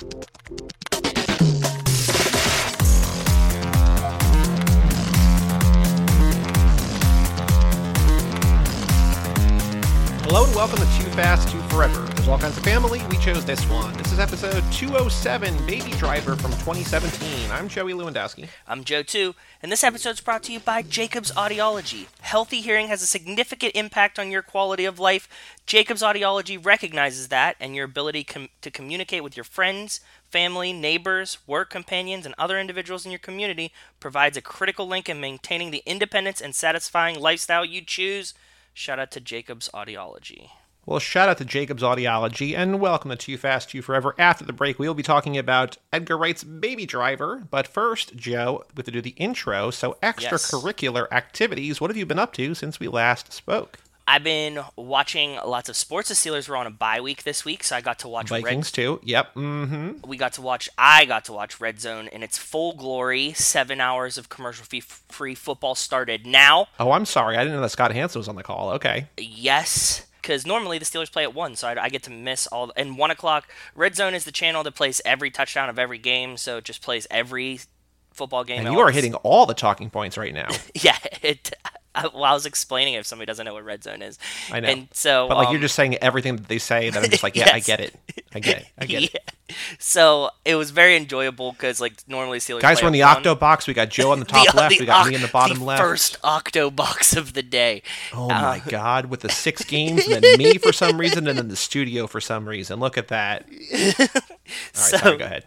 Hello and welcome to Too Fast, Too Forever. All kinds of family. We chose this one. This is episode 207, Baby Driver from 2017. I'm Joey Lewandowski. I'm Joe too, and this episode is brought to you by Jacobs Audiology. Healthy hearing has a significant impact on your quality of life. Jacobs Audiology recognizes that, and your ability com- to communicate with your friends, family, neighbors, work companions, and other individuals in your community provides a critical link in maintaining the independence and satisfying lifestyle you choose. Shout out to Jacobs Audiology. Well, shout out to Jacob's Audiology and welcome to Too Fast, Too Forever. After the break, we'll be talking about Edgar Wright's Baby Driver. But first, Joe, we have to do the intro. So, extracurricular activities. What have you been up to since we last spoke? I've been watching lots of sports. The Steelers were on a bye week this week, so I got to watch Red Vikings too. Yep. Mm-hmm. we got to watch i got to watch red zone in its full glory seven hours of commercial-free football started now Oh, I'm sorry. I didn't know that Scott Hanson was on the call. Okay. yes because normally the steelers play at one so I, I get to miss all and one o'clock red zone is the channel that plays every touchdown of every game so it just plays every football game And you are hitting all the talking points right now. yeah it I, well, I was explaining it if somebody doesn't know what red zone is I know. and so But like you're um, just saying everything that they say that I'm just like, yeah, I get it. I get it. I get it. So it was very enjoyable because like normally Steelers Guys, we're in the octo box. We got Joe on the top left. we got me in the bottom the left. First octo box of the day. Oh my god, with the six games and then me for some reason and then the studio for some reason. Look at that. All right, So- sorry, go ahead.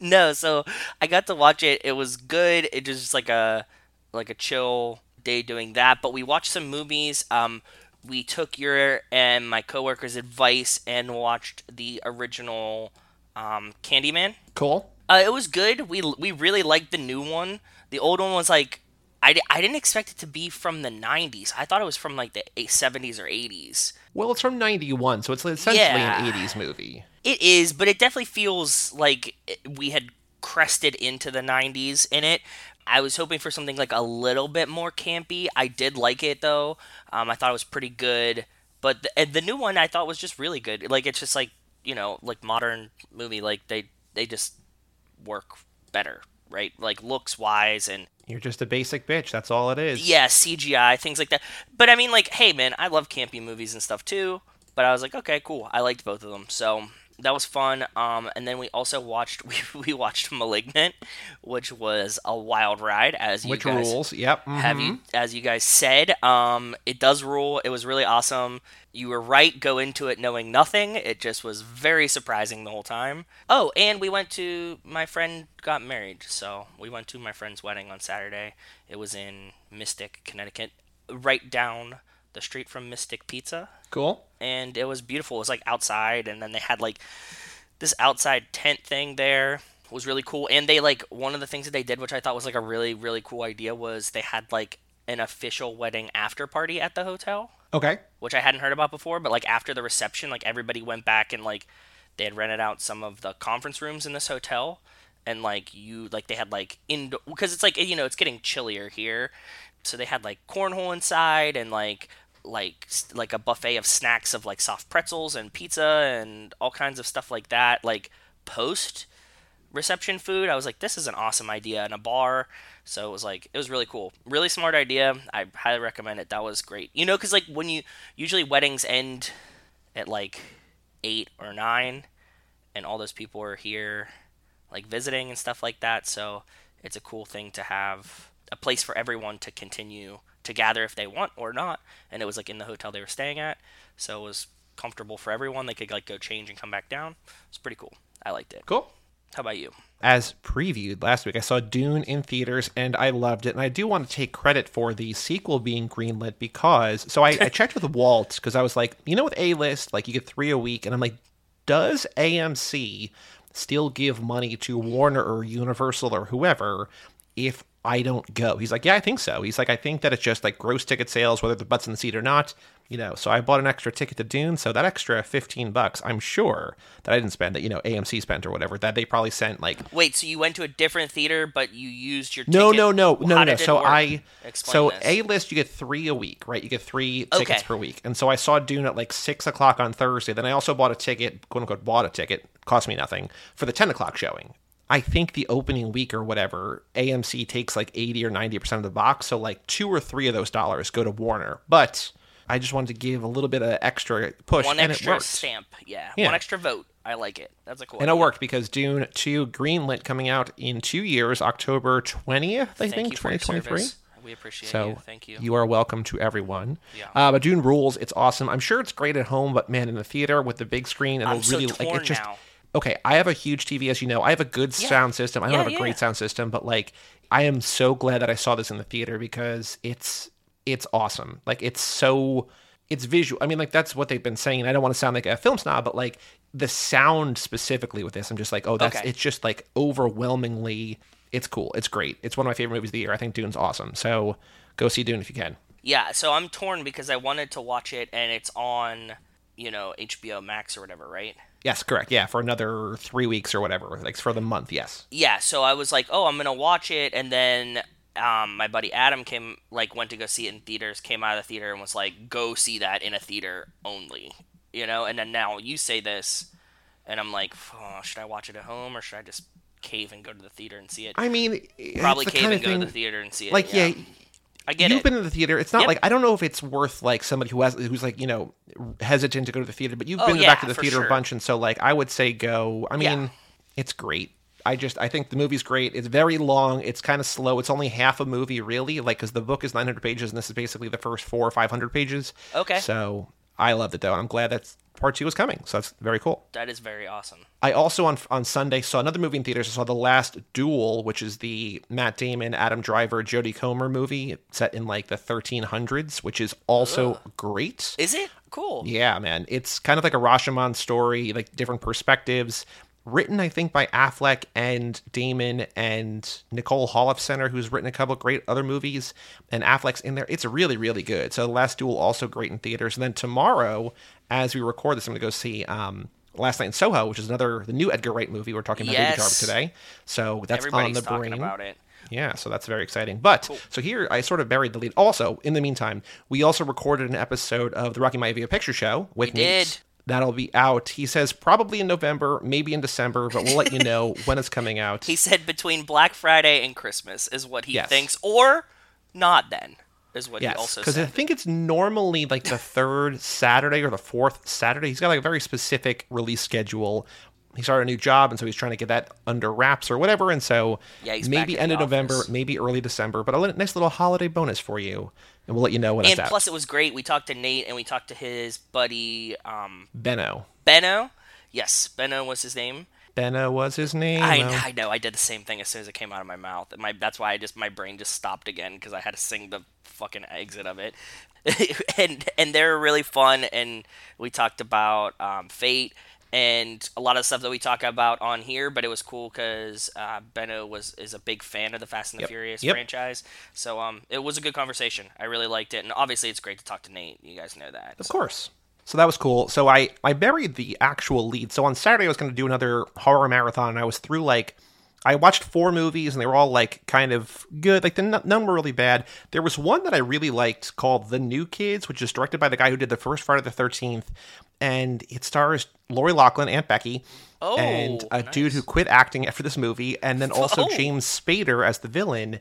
no, so I got to watch it. It was good. It was just like a like a chill day doing that. But we watched some movies. Um, we took your and my coworker's advice and watched the original um, Candyman. Cool. Uh, it was good. We we really liked the new one. The old one was like I, di- I didn't expect it to be from the 90s. I thought it was from like the 70s or 80s. Well, it's from 91, so it's essentially Yeah. an 80s movie. It is, but it definitely feels like we had crested into the 90s in it. I was hoping for something like a little bit more campy. I did like it though. Um, I thought it was pretty good. But the, and the new one I thought was just really good. Like it's just like you know like modern movie. Like they they just work better, right? Like looks wise and You're just a basic bitch. That's all it is. yeah, CGI, things like that. But I mean, like, hey, man, I love campy movies and stuff too. But I was like, okay, cool. I liked both of them, so that was fun. Um, and then we also watched we, we watched *Malignant*, which was a wild ride, as you Which guys rules? Yep. have mhm. you as you guys said. Um, it does rule. It was really awesome. You were right. Go into it knowing nothing. It just was very surprising the whole time. Oh, and we went to my friend got married, so we went to my friend's wedding on Saturday. It was in Mystic, Connecticut, right down the street from Mystic Pizza Cool. and it was beautiful. It was like outside, and then they had like this outside tent thing there. It was really cool. And they like one of the things that they did, which I thought was like a really really cool idea, was they had like an official wedding after party at the hotel, Okay. which I hadn't heard about before. But like after the reception, like everybody went back and like they had rented out some of the conference rooms in this hotel. And like you, like they had like indoor because it's like you know it's getting chillier here, so they had like cornhole inside and like like like a buffet of snacks of like soft pretzels and pizza and all kinds of stuff like that like post reception food i was like this is an awesome idea and a bar. So it was like it was really cool. Really smart idea. I highly recommend it. That was great. You know because like when you usually weddings end at like eight or nine and all those people are here like visiting and stuff like that. So it's a cool thing to have a place for everyone to continue to gather if they want or not and it was like in the hotel they were staying at so it was comfortable for everyone they could like go change and come back down it's pretty cool i liked it Cool. how about you As previewed last week, I saw Dune in theaters and I loved it. And I do want to take credit for the sequel being greenlit because, so I, I checked with Walt because I was like, you know, with A List, like you get three a week. And I'm like, does AMC still give money to Warner or Universal or whoever if I don't go. He's like, yeah, I think so. He's like, I think that it's just like gross ticket sales, whether the butt's in the seat or not. You know, so I bought an extra ticket to Dune. So that extra 15 bucks, I'm sure that I didn't spend that, you know, AMC spent or whatever, that they probably sent like. Wait, so you went to a different theater, but you used your No, ticket? no, no, no, How no. So work? I. Explain so. A list, you get three a week, right? You get three tickets Okay. per week. And so I saw Dune at like six o'clock on Thursday. Then I also bought a ticket, quote unquote, bought a ticket, cost me nothing, for the 10 o'clock showing. I think the opening week or whatever, AMC takes like 80 or 90% of the box. So like two or three of those dollars go to Warner. But I just wanted to give a little bit of extra push. one and it extra worked. stamp. Yeah. Yeah. one extra vote. I like it. That's a cool. And it worked because Dune 2 greenlit coming out in two years, October 20th, I Thank think, you 2023. service. We appreciate So you. Thank you. You are welcome to everyone. Yeah. Uh, but Dune rules. It's awesome. I'm sure it's great at home, but man, in the theater with the big screen, it'll I'm so really like torn it just. now. Okay, I have a huge TV, as you know. I have a good sound system. I don't Yeah, have a yeah. great sound system, but like, I am so glad that I saw this in the theater because it's it's awesome. Like, it's so it's visual. I mean, like that's what they've been saying. I don't want to sound like a film snob, but like the sound specifically with this, I'm just like, oh, that's Okay. it's just like overwhelmingly. It's cool. It's great. It's one of my favorite movies of the year. I think Dune's awesome. So go see Dune if you can. Yeah, so I'm torn because I wanted to watch it and it's on, you know, HBO Max or whatever, right? Yes, correct. Yeah, for another three weeks or whatever, like for the month. Yes. Yeah, so I was like, oh, I'm gonna watch it, and then um, my buddy Adam came, like, went to go see it in theaters, came out of the theater and was like, go see that in a theater only, you know. And then now you say this, and I'm like, oh, should I watch it at home or should I just cave and go to the theater and see it? I mean, Probably cave kind and go thing, to the theater and see it. Like, yeah, I get you've it. been in the theater. It's not Yep. like I don't know if it's worth like somebody who has who's like you know hesitant to go to the theater, but you've Oh, been yeah, back to the theater a bunch, and so like I would say go. I mean, Yeah. it's great. I just I think the movie's great. It's very long. It's kind of slow. It's only half a movie, really. Like because the book is 900 pages, and this is basically the first four or 500 pages. Okay. So I loved it though. I'm glad that part two is coming. So that's very cool. that is very awesome. I also on on Sunday saw another movie in theaters. I saw The Last Duel, which is the Matt Damon, Adam Driver, Jodie Comer movie set in like the 1300s, which is also great. Is it cool? Yeah, man, it's kind of like a Rashomon story, like different perspectives. Written, I think, by Affleck and Damon and Nicole Holofcener, who's written a couple of great other movies, and Affleck's in there. It's really, really good. So, The Last Duel also great in theaters. And then tomorrow, as we record this, I'm going to go see um, Last Night in Soho, which is another the new Edgar Wright movie. We're talking about Yes. Today, so that's Everybody's on the brain. about it. Yeah, so that's very exciting. But so here I sort of buried the lead. Also, in the meantime, we also recorded an episode of the Rocky Maivia Picture Show with We Nate. That'll be out. He says probably in November, maybe in December, but we'll let you know when it's coming out. He said between Black Friday and Christmas is what he Yes. thinks, or not. Then is what he Yes, also because I think it's normally like the third Saturday or the fourth Saturday. He's got like a very specific release schedule. He started a new job, and so he's trying to get that under wraps or whatever. And so Yeah, maybe end of November, maybe early December. But a nice little holiday bonus for you, and we'll let you know when and it's out. plus, it was great. We talked to Nate and we talked to his buddy um, Benno. Benno. Yes, Benno was his name. Benno was his name. I. I know. I did the same thing as soon as it came out of my mouth. My that's why I just my brain just stopped again because I had to sing the fucking exit of it. and and they're really fun. And we talked about um, fate and a lot of stuff that we talk about on here. But it was cool because uh, Benno was is a big fan of the Fast and the Yep. Furious Yep. franchise. So um, it was a good conversation. I really liked it. And obviously, it's great to talk to Nate. You guys know that. Of course. So that was cool. So I I buried the actual lead. So on Saturday I was going to do another horror marathon. And I was through like I watched four movies and they were all like kind of good. Like the none were really bad. There was one that I really liked called The New Kids, which is directed by the guy who did the first Friday the Thirteenth, and it stars Lori Loughlin, Aunt Becky, Oh, and a dude who quit acting after this movie, and then also Oh. James Spader as the villain.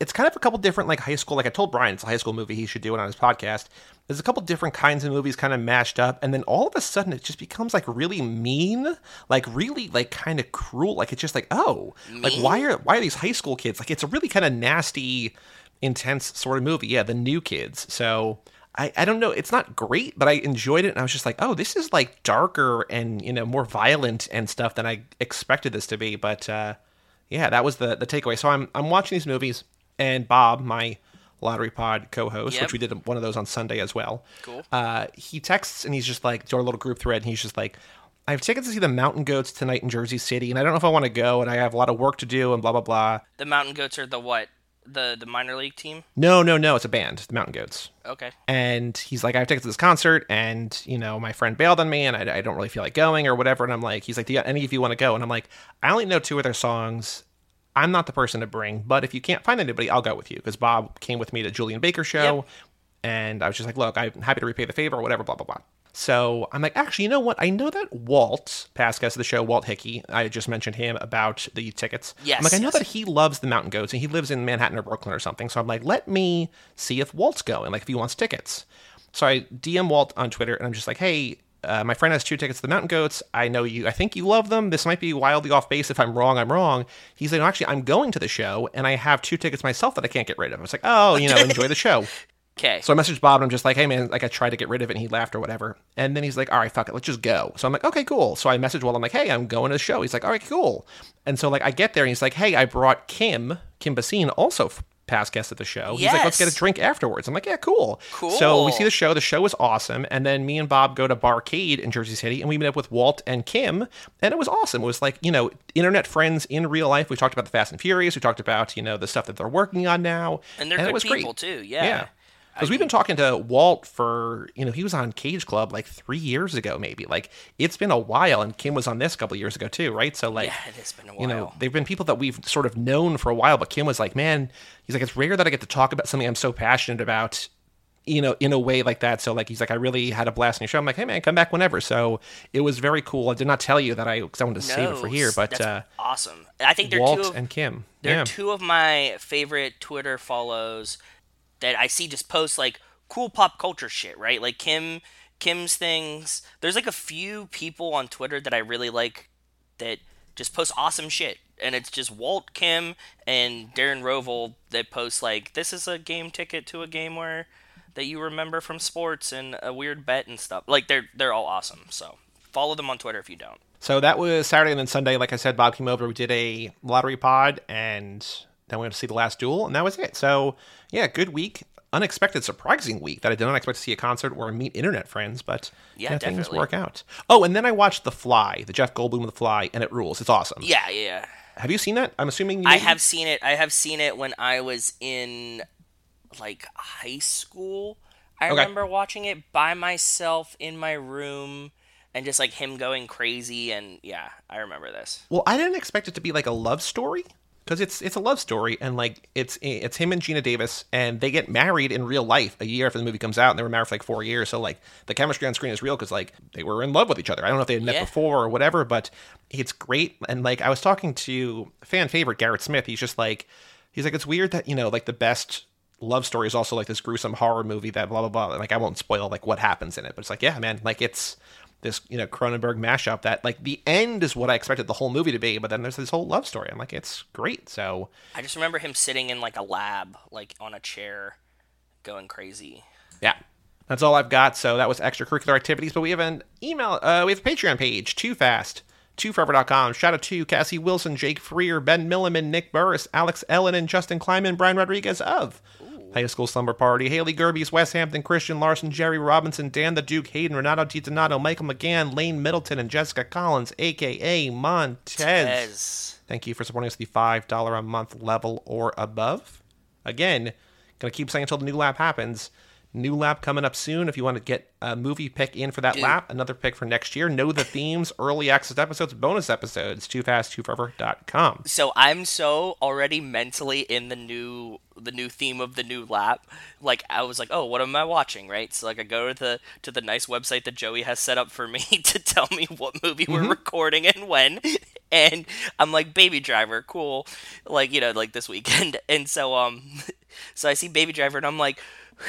It's kind of a couple different like high school. Like I told Brian, it's a high school movie. He should do it on his podcast. There's a couple different kinds of movies kind of mashed up, and then all of a sudden it just becomes like really mean, like really like kind of cruel. Like it's just like oh, like why are why are these high school kids? Like it's a really kind of nasty, intense sort of movie. Yeah, the new kids. So. I, I don't know. It's not great, but I enjoyed it, and I was just like, "Oh, this is like darker and you know more violent and stuff than I expected this to be." But uh, yeah, that was the the takeaway. So I'm I'm watching these movies, and Bob, my Lottery Pod co-host, Yep. which we did one of those on Sunday as well. Cool. Uh, he texts and he's just like, to our little group thread, and he's just like, "I have tickets to see the Mountain Goats tonight in Jersey City, and I don't know if I want to go, and I have a lot of work to do, and blah blah blah." The mountain goats are the what? the the minor league team? No, no, no. It's a band, the Mountain Goats. Okay. And he's like, I have tickets to this concert, and you know, my friend bailed on me, and I, I don't really feel like going or whatever. And I'm like, he's like, do you, any of you want to go? And I'm like, I only know two of their songs. I'm not the person to bring, but if you can't find anybody, I'll go with you because Bob came with me to Julien Baker show, Yep. and I was just like, look, I'm happy to repay the favor or whatever, blah blah blah. So I'm like, actually, you know what? I know that Walt, past guest of the show, Walt Hickey, I just mentioned him about the tickets. Yes, I'm like, I know yes. that he loves the Mountain Goats and he lives in Manhattan or Brooklyn or something. So I'm like, let me see if Walt's going, like if he wants tickets. So I DM Walt on Twitter and I'm just like, hey, uh, my friend has two tickets to the Mountain Goats. I know you. I think you love them. This might be wildly off base. If I'm wrong, I'm wrong. He's like, no, actually, I'm going to the show and I have two tickets myself that I can't get rid of. I was like, oh, you know, enjoy the show. Okay. So I messaged Bob and I'm just like, hey man, like I tried to get rid of it and he laughed or whatever. And then he's like, all right, fuck it, let's just go. So I'm like, okay, cool. So I messaged Walt, I'm like, hey, I'm going to the show. He's like, all right, cool. And so like I get there and he's like, hey, I brought Kim, Kim Basine, also past guest at the show. He's like, let's get a drink afterwards. I'm like, yeah, cool. Cool. So we see the show. The show is awesome. And then me and Bob go to Barcade in Jersey City and we meet up with Walt and Kim. And it was awesome. It was like, you know, internet friends in real life. We talked about the Fast and Furious. We talked about, you know, the stuff that they're working on now. and they're it good was people great. too. Yeah. Yeah. Because we've been talking to Walt for, you know, he was on Cage Club like three years ago, maybe. Like, it's been a while, and Kim was on this a couple years ago, too, right? So, like, Yeah, it has been a while. you know, they've been people that we've sort of known for a while, but Kim was like, man, he's like, it's rare that I get to talk about something I'm so passionate about, you know, in a way like that. So, like, he's like, I really had a blast in your show. I'm like, hey, man, come back whenever. So, it was very cool. I did not tell you that I, because I wanted to save it for here, but uh, awesome. I think they're two Walt of, and Kim. they're yeah. two of my favorite Twitter follows that I see just post like cool pop culture shit, right? Like Kim Kim's things. There's like a few people on Twitter that I really like that just post awesome shit. And it's just Walt, Kim, and Darren Rovell that post like this is a game ticket to a game where that you remember from sports and a weird bet and stuff. Like they're they're all awesome. So follow them on Twitter if you don't. So that was Saturday and then Sunday. Like I said, Bob came over. We did a lottery pod, and then we went to see the last duel, and that was it. So yeah, good week. Unexpected, surprising week that I did not expect to see a concert or meet internet friends, but Yeah, know, things work out. Oh, and then I watched The Fly, the Jeff Goldblum The Fly, and it rules. It's awesome. Yeah, yeah. yeah. Have you seen that? I'm assuming you I have seen it. I have seen it when I was in like high school. I Okay. remember watching it by myself in my room and just like him going crazy and yeah, I remember this. Well, I didn't expect it to be like a love story because it's it's a love story and like it's it's him and Geena Davis and they get married in real life a year after the movie comes out and they were married for like four years. So like the chemistry on screen is real because like they were in love with each other. I don't know if they had met Yeah. before or whatever, but it's great. And like I was talking to fan favorite Garrett Smith. He's just like he's like it's weird that you know like the best love story is also like this gruesome horror movie that blah blah blah. Like I won't spoil like what happens in it, but it's like yeah, man, like it's this you know Cronenberg mashup that like the end is what I expected the whole movie to be, but then there's this whole love story. I'm like, it's great. So I just remember him sitting in like a lab, like on a chair, going crazy. yeah, that's all I've got. So that was extracurricular activities, but we have an email, uh, we have a Patreon page, too fast. TwoForever.com. Shout out to Cassie Wilson, Jake Freer, Ben Milliman, Nick Burris, Alex Ellen, and Justin Kleiman, Brian Rodriguez of High School Slumber Party, Haley Gerbies, Wes Hampton, Christian Larson, Jerry Robinson, Dan the Duke, Hayden, Renato DiDonato, Michael McGann, Lane Middleton, and Jessica Collins, aka Montez. Ez. Thank you for supporting us at the $5 a month level or above. Again, gonna keep saying until the new lap happens. New lap coming up soon. If you want to get a movie pick in for that lap, another pick for next year. Know the themes, early access episodes, bonus episodes. Too fast, too forever.com. So I'm so already mentally in the new the new theme of the new lap. Like I was like, oh, what am I watching? Right. So like I go to the to the nice website that Joey has set up for me to tell me what movie we're recording and when. And I'm like, Baby Driver, cool. Like you know, like this weekend. And so um, so I see Baby Driver and I'm like.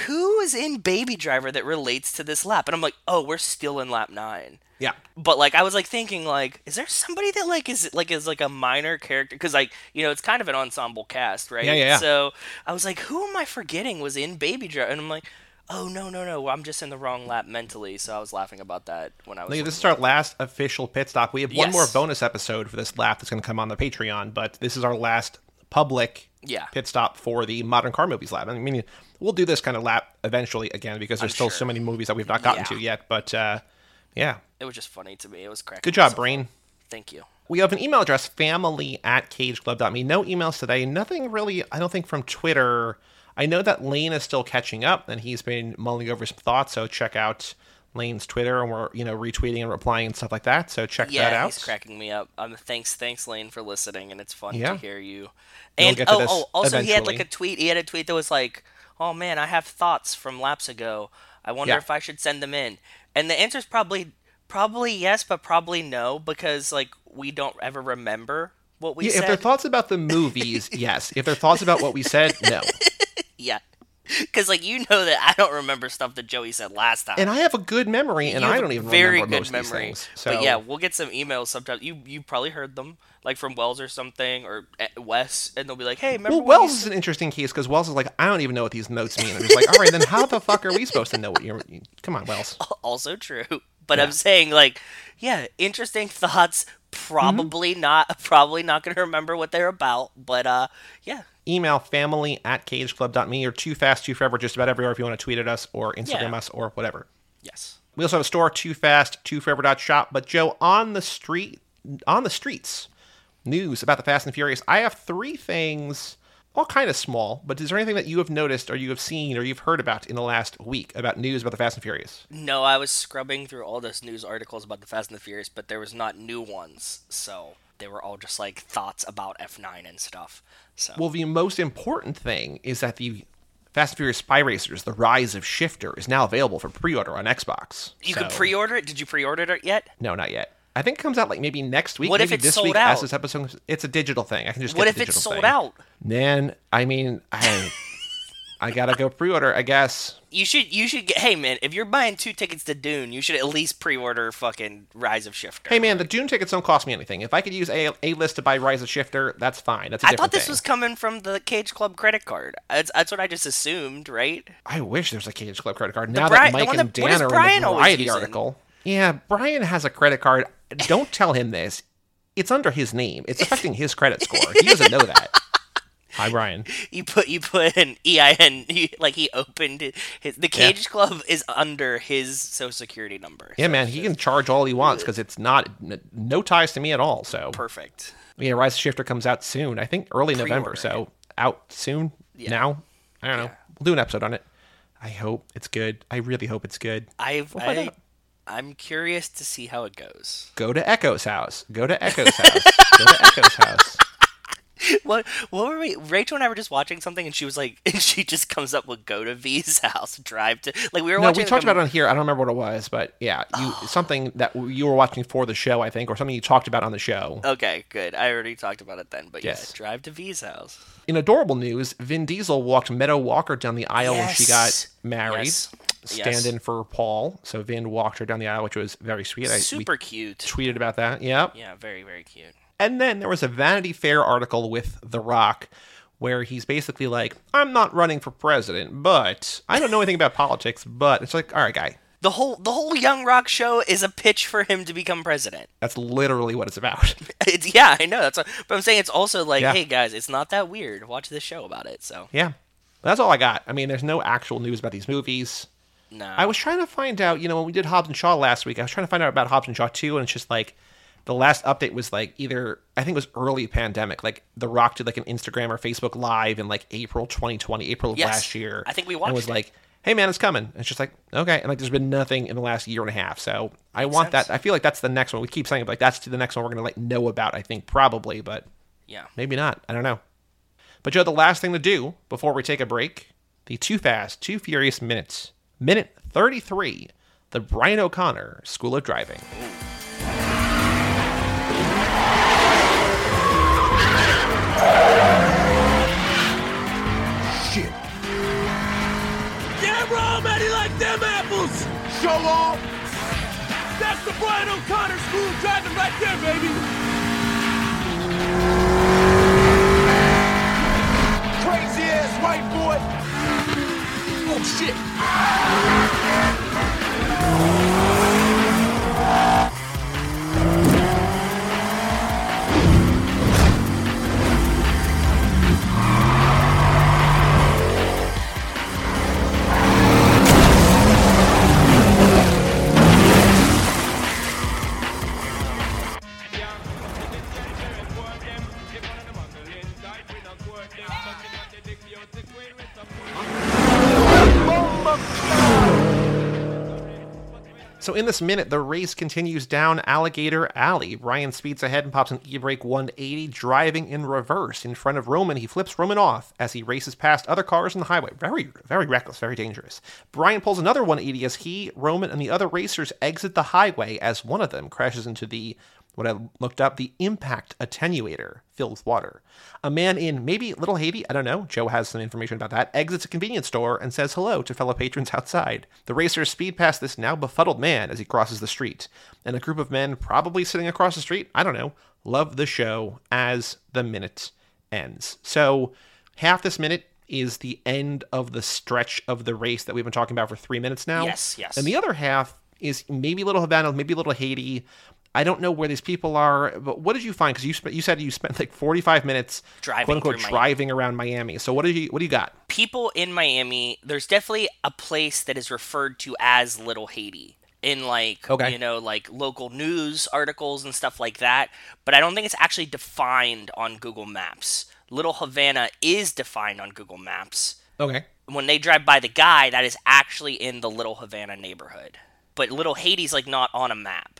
Who is in Baby Driver that relates to this lap? And I'm like, oh, we're still in lap nine Yeah. but like I was like thinking like is there somebody that like is like is like a minor character because like you know it's kind of an ensemble cast right Yeah, yeah, yeah. so I was like who am I forgetting was in Baby Driver and I'm like oh no no no I'm just in the wrong lap mentally so I was laughing about that when I was Look, this is our last official pit stop. We have one Yes. more bonus episode for this lap that's going to come on the Patreon, but this is our last public Yeah. pit stop for the modern car movies lab. I mean, we'll do this kind of lap eventually again because there's I'm still sure. so many movies that we've not gotten Yeah. to yet. But uh, yeah, it was just funny to me it was cracking good job, myself Brain. thank you We have an email address, family at cageclub.me. No emails today. Nothing really, I don't think, from Twitter. I know that Lane is still catching up and he's been mulling over some thoughts, so check out Lane's Twitter and we're, you know, retweeting and replying and stuff like that. So check yeah, that out. he's cracking me up. Um, thanks, thanks, Lane, for listening, and it's fun Yeah. to hear you. We'll And to oh, oh, also he had like a tweet. He had a tweet that was like, "Oh man, I have thoughts from laps ago. I wonder Yeah. if I should send them in." And the answer is probably, probably yes, but probably no because like we don't ever remember what we Yeah, if said. they're thoughts about the movies, yes. If they're thoughts about what we said, no. yeah, because like you know that I don't remember stuff that Joey said last time. And I have a good memory, and I don't even very remember good most of memory. these things. So But yeah, we'll get some emails sometimes. You you probably heard them like from Wells or something or uh, Wes, and they'll be like, "Hey, remember Well, Wells is an interesting case because Wells is like, I don't even know what these notes mean. I'm just like, all right, then how the fuck are we supposed to know what you're? Come on, Wells. also true. But Yeah. I'm saying like, yeah, interesting thoughts. Mm-hmm. Probably not. Probably not going to remember what they're about. But uh, yeah, Email family at cageclub.me or too fast, too forever, just about everywhere if you want to tweet at us or Instagram Yeah. us or whatever. yes. We also have a store, too fast, too forever.shop. But Joe, on the street, on the streets, news about the Fast and Furious. I have three things, all kind of small, but is there anything that you have noticed or you have seen or you've heard about in the last week about news about the Fast and Furious? No, I was scrubbing through all those news articles about the Fast and the Furious, but there was not new ones. So they were all just like thoughts about F9 and stuff. So Well, the most important thing is that the Fast and Furious Spy Racers: The Rise of Shifter is now available for pre-order on Xbox. you So- can pre-order it. Did you pre-order it yet? No, not yet. I think it comes out like maybe next week. What if it's this sold week out? as this episode. It's a digital thing. I can just. What if it's sold thing. out? Man, I mean, I, I gotta go pre-order. I guess. You should you should get. Hey man, if you're buying two tickets to Dune, you should at least pre-order fucking Rise of Shifter. Hey man, the Dune tickets don't cost me anything. If I could use a a list to buy Rise of Shifter, that's fine. That's a I thought this thing. was coming from the Cage Club credit card. That's, that's what I just assumed, right? I wish there was a Cage Club credit card. Now Bri- that Mike and that- Dan are in the Variety article. Yeah, Brian has a credit card. Don't tell him this. It's under his name. It's affecting his credit score. He doesn't know that. Hi, Brian. You put you put an EIN like he opened his the Cage Club is under his social security number. Yeah, So man, he just can charge all he wants because it's not no ties to me at all. So perfect. yeah, Rise of Shifter comes out soon. I think early November. Pre-order So out soon. Now, I don't know. We'll do an episode on it. I hope it's good. I really hope it's good. I've We'll find I, out. I'm curious to see how it goes. Go to Echo's house. Go to Echo's house. Go to Echo's house. What what were we? Rachel and I were just watching something, and she was like, and she just comes up with go to V's house, drive to like we were No, watching. we talked about it on here. I don't remember what it was, but yeah, you oh. something that you were watching for the show, I think, or something you talked about on the show. Okay, good. I already talked about it then, but Yes. yeah, drive to V's house. In adorable news, Vin Diesel walked Meadow Walker down the aisle when she got married. Yes. Stand Yes. in for Paul. So Vin walked her down the aisle, which was very sweet. I, Super cute. tweeted about that. Yep. Yeah, very very cute. And then there was a Vanity Fair article with The Rock where he's basically like, I'm not running for president, but I don't know anything about politics, but it's like, all right, guy. The whole the whole Young Rock show is a pitch for him to become president. That's literally what it's about. It's, yeah, I know. That's what, but I'm saying it's also like, Yeah. hey guys, it's not that weird. Watch this show about it. So yeah. That's all I got. I mean, there's no actual news about these movies. No, I was trying to find out, you know, when we did Hobbs and Shaw last week, I was trying to find out about Hobbs and Shaw 2, and it's just like the last update was like either, I think it was early pandemic. Like The Rock did like an Instagram or Facebook Live in like April 2020, April of Yes. last year. I think we watched And was it. like, hey man, it's coming. And it's just like, okay. And like there's been nothing in the last year and a half. So I want sense. that. I feel like that's the next one. We keep saying, it, like, that's to the next one we're going to like know about, I think, probably, but yeah. maybe not. I don't know. But Joe, the last thing to do before we take a break, the Too Fast, Too Furious minutes. Minute 33, the Brian O'Connor School of Driving. Shit. Damn raw, man, he like them apples. Show off. That's the Brian O'Connor school of driving right there, baby. Crazy ass white boy. Oh shit. So in this minute, the race continues down Alligator Alley. Brian speeds ahead and pops an e-brake 180, driving in reverse in front of Roman. He flips Roman off as he races past other cars on the highway. Very, very reckless, very dangerous. Brian pulls another 180 as he, Roman, and the other racers exit the highway as one of them crashes into the what I looked up, the impact attenuator filled with water. A man in maybe Little Haiti, I don't know, Joe has some information about that, exits a convenience store and says hello to fellow patrons outside. The racers speed past this now befuddled man as he crosses the street. And a group of men, probably sitting across the street, I don't know, love the show as the minute ends. So, half this minute is the end of the stretch of the race that we've been talking about for three minutes now. Yes, yes. And the other half is maybe Little Havana, maybe Little Haiti, I don't know where these people are, but what did you find? Because you sp- you said you spent like 45 minutes Driving quote unquote driving around Miami. So what did you what do you got? People in Miami, there's definitely a place that is referred to as Little Haiti in like Okay. you know like local news articles and stuff like that, but I don't think it's actually defined on Google Maps. Little Havana is defined on Google Maps. Okay. When they drive by the guy, that is actually in the Little Havana neighborhood. But Little Haiti's like not on a map.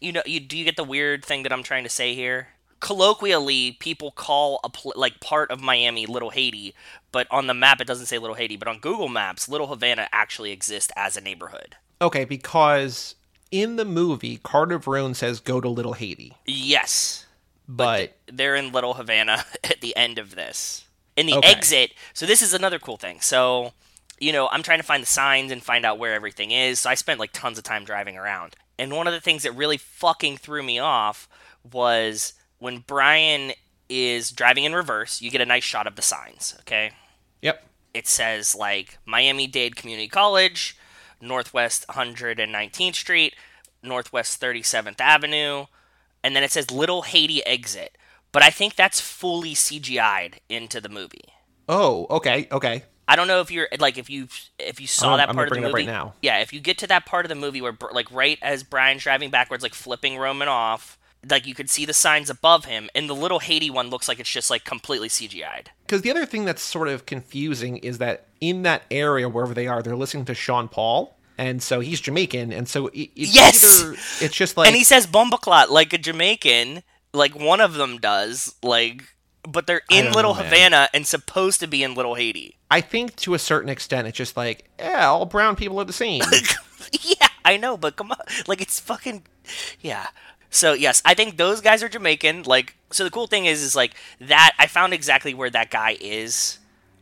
You know, you do you get the weird thing that I'm trying to say here? Colloquially, people call a pl- like part of Miami Little Haiti, but on the map it doesn't say Little Haiti. But on Google Maps, Little Havana actually exists as a neighborhood. Okay, because in the movie, Carter Verone says go to Little Haiti, Yes, but they're in Little Havana at the end of this. In the Okay. exit, so this is another cool thing. So, you know, I'm trying to find the signs and find out where everything is. So I spent like tons of time driving around. And one of the things that really fucking threw me off was when Brian is driving in reverse, you get a nice shot of the signs, okay? yep. it says like Miami Dade Community College, Northwest 119th Street, Northwest 37th Avenue, and then it says Little Haiti exit. But I think that's fully CGI'd into the movie. Oh, okay, okay. I don't know if you're like if you if you saw I'm- that part of the movie. right now. Yeah, if you get to that part of the movie where like right as Brian's driving backwards, like flipping Roman off, like you could see the signs above him, and the little Haiti one looks like it's just like completely CGI'd. Because the other thing that's sort of confusing is that in that area, wherever they are, they're listening to Sean Paul. And so he's Jamaican, and so it, it's Yes! either it's just like and he says bombaclat like a Jamaican, like one of them does, like but they're in Little man. Havana and supposed to be in Little Haiti. I think to a certain extent, it's just like, yeah, all brown people are the same. yeah, I know, but come on, like it's fucking yeah. So yes, I think those guys are Jamaican. Like, so the cool thing is, is like that. I found exactly where that guy is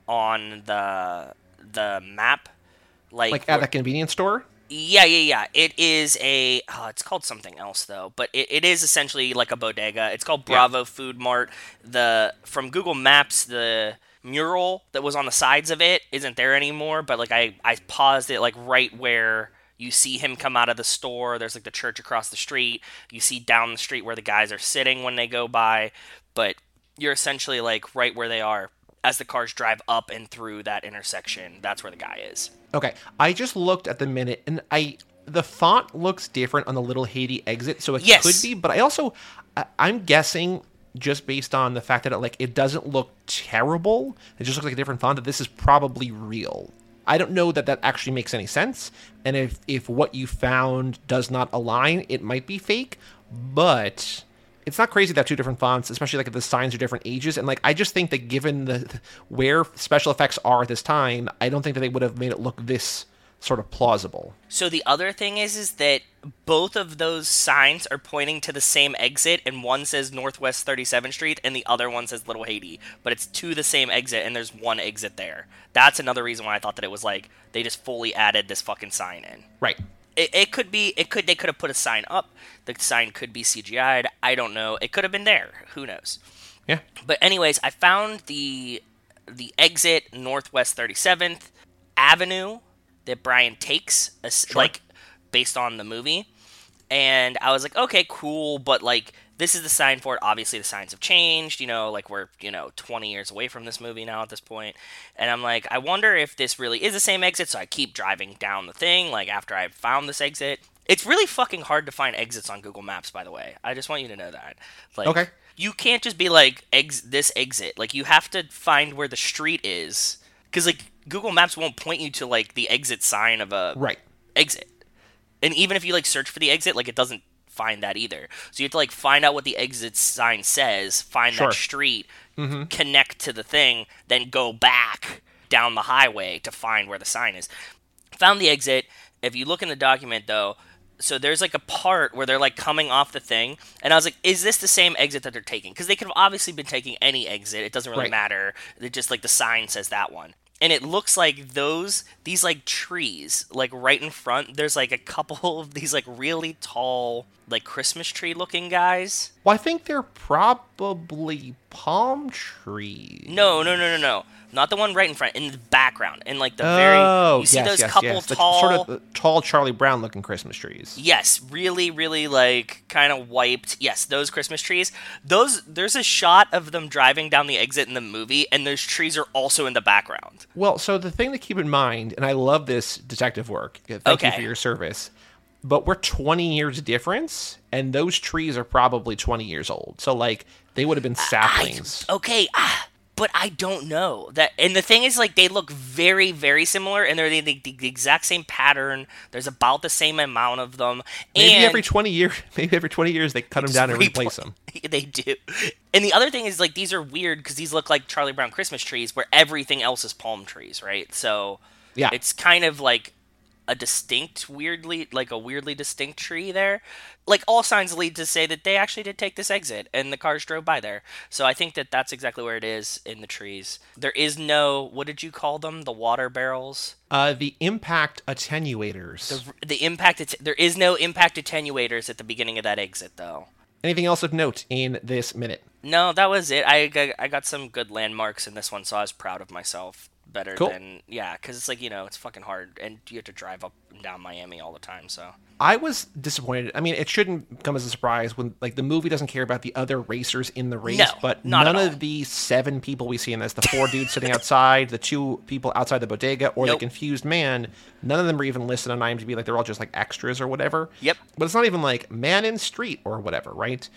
on the the map. Like, like at where- the convenience store. Yeah, yeah, yeah. It is a. Oh, it's called something else though, but it, it is essentially like a bodega. It's called Bravo Food Mart. The from Google Maps, the mural that was on the sides of it isn't there anymore. But like I, I paused it like right where you see him come out of the store. There's like the church across the street. You see down the street where the guys are sitting when they go by. But you're essentially like right where they are as the cars drive up and through that intersection. That's where the guy is. Okay, I just looked at the minute, and I the font looks different on the little Haiti exit, so it Yes. could be. But I also, I, I'm guessing just based on the fact that it like it doesn't look terrible. It just looks like a different font. That this is probably real. I don't know that that actually makes any sense, and if if what you found does not align, it might be fake. But it's not crazy that two different fonts, especially like if the signs are different ages. And like I just think that given the where special effects are at this time, I don't think that they would have made it look this sort of plausible. So the other thing is is that both of those signs are pointing to the same exit and one says Northwest 37th Street and the other one says Little Haiti, but it's to the same exit and there's one exit there. That's another reason why I thought that it was like they just fully added this fucking sign in. Right. It, it could be it could they could have put a sign up. The sign could be CGI'd. I don't know. It could have been there. Who knows? Yeah. But anyways, I found the the exit Northwest 37th Avenue that Brian takes, as- like based on the movie, and I was like, okay, cool, but like this is the sign for it. Obviously, the signs have changed. You know, like we're you know 20 years away from this movie now at this point. and I'm like, I wonder if this really is the same exit. So I keep driving down the thing, like after I found this exit. It's really fucking hard to find exits on Google Maps, by the way. I just want you to know that. Like, Okay. You can't just be like ex- this exit. Like you have to find where the street is, because like Google Maps won't point you to like the exit sign of a Right. exit. And even if you like search for the exit, like it doesn't find that either. So you have to like find out what the exit sign says, find Sure. that street, mm-hmm. connect to the thing, then go back down the highway to find where the sign is. Found the exit. If you look in the document though, so there's like a part where they're like coming off the thing, and I was like, is this the same exit that they're taking? Because they could have obviously been taking any exit. It doesn't really Right. matter. It just like the sign says that one. And it looks like those these like trees, like right in front, there's like a couple of these like really tall, like Christmas tree looking guys. Well, I think they're probably palm trees. No, no, no, no, no. Not the one right in front, in the background. In like the Oh, very you see yes, those yes, couple yes. The sort of uh, tall Charlie Brown looking Christmas trees. Yes, really, really like kind of wiped. Yes, those Christmas trees. Those there's a shot of them driving down the exit in the movie, and those trees are also in the background. Well, so the thing to keep in mind, and I love this detective work. Thank you Okay. for your service. But we're 20 years difference, and those trees are probably 20 years old. So, like, they would have been saplings. Okay, ah, but I don't know that. And the thing is, like, they look very, very similar, and they're the, the, the exact same pattern. There's about the same amount of them. maybe and every 20 years, maybe every 20 years they cut them down and replace them. they do. And the other thing is like these are weird because these look like Charlie Brown Christmas trees, where everything else is palm trees, right? So Yeah. it's kind of like a distinct, weirdly like a weirdly distinct tree there. Like all signs lead to say that they actually did take this exit and the cars drove by there. So I think that that's exactly where it is in the trees. There is no what did you call them? The water barrels. Uh, the impact attenuators. The, the impact. Att- there is no impact attenuators at the beginning of that exit though. Anything else of note in this minute? No, that was it. I got, I got some good landmarks in this one, so I was proud of myself. Better Cool. than yeah, because it's like you know it's fucking hard, and you have to drive up and down Miami all the time. So I was disappointed. I mean, it shouldn't come as a surprise when like the movie doesn't care about the other racers in the race, No, but none of the seven people we see in this, the four dudes sitting outside, the two people outside the bodega, or Nope. the confused man, none of them are even listed on IMDb. Like they're all just like extras or whatever. Yep. But it's not even like man in street or whatever, right?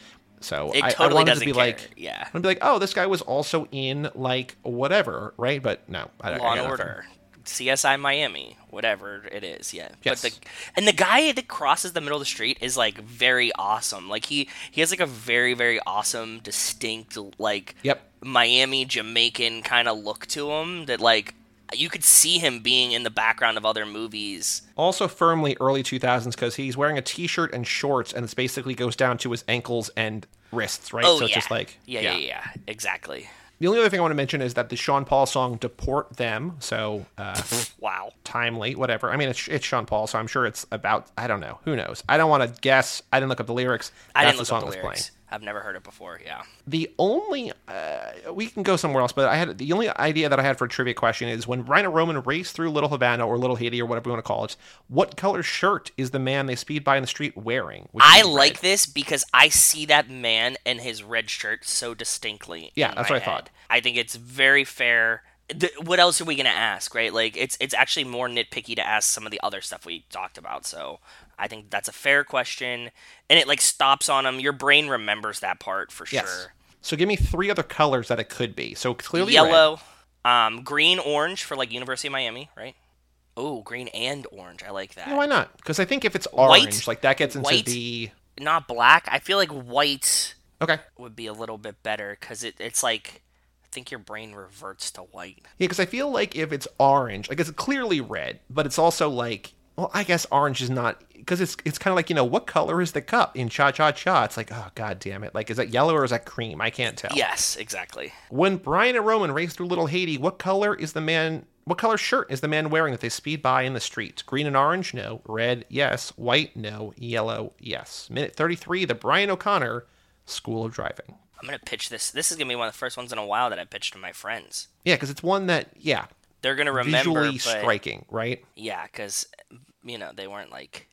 So It I, I wanted doesn't to be care, like, yeah. I'd be like, oh, this guy was also in like whatever, right? But no, I, I Law got and. Order, CSI Miami, whatever it is, yeah. Yes. But the and the guy that crosses the middle of the street is like very awesome. Like he he has like a very very awesome, distinct like Yep. Miami Jamaican kind of look to him that like you could see him being in the background of other movies. Also firmly early 2000s because he's wearing a t-shirt and shorts and it basically goes down to his ankles and wrists, right? Oh so yeah. it's just like yeah, yeah, yeah, exactly. The only other thing I want to mention is that the Sean Paul song "Deport Them," so uh, Wow. timely, whatever. I mean, it's, it's Sean Paul, so I'm sure it's about. I don't know. Who knows? I don't want to guess. I didn't look up the lyrics. I That's didn't look the song up the lyrics. playing. I've never heard it before. Yeah. The only uh, we can go somewhere else, but I had the only idea that I had for a trivia question is when Rhino Roman raced through Little Havana or Little Haiti or whatever you want to call it. What color shirt is the man they speed by in the street wearing? I like red. this because I see that man and his red shirt so distinctly. Yeah, that's what I thought. I think it's very fair. Th- what else are we gonna ask, right? Like it's it's actually more nitpicky to ask some of the other stuff we talked about. So I think that's a fair question, and it like stops on them. Your brain remembers that part for Yes. sure. So give me three other colors that it could be. So clearly. Yellow, um, green, orange for like University of Miami, right? Oh, green and orange. I like that. Yeah, why not? Because I think if it's White? orange, like that gets into White? the Not black. I feel like white okay. would be a little bit better because it, it's like think your brain reverts to white. Yeah, because I feel like if it's orange, like it's clearly red, but it's also like, well, I guess orange is not because it's it's kind of like you know what color is the cup in Cha Cha Cha? It's like oh god damn it, like is that yellow or is that cream? I can't tell. Yes, exactly. When Brian and Roman race through Little Haiti, what color is the man? What color shirt is the man wearing that they speed by in the street? Green and orange? No. Red? Yes. White? No. Yellow? Yes. Minute thirty-three. The Brian O'Connor School of Driving. I'm gonna pitch this. This is gonna be one of the first ones in a while that I pitched to my friends. Yeah, because it's one that yeah, They're gonna remember, visually but striking, right? yeah, because you know they weren't like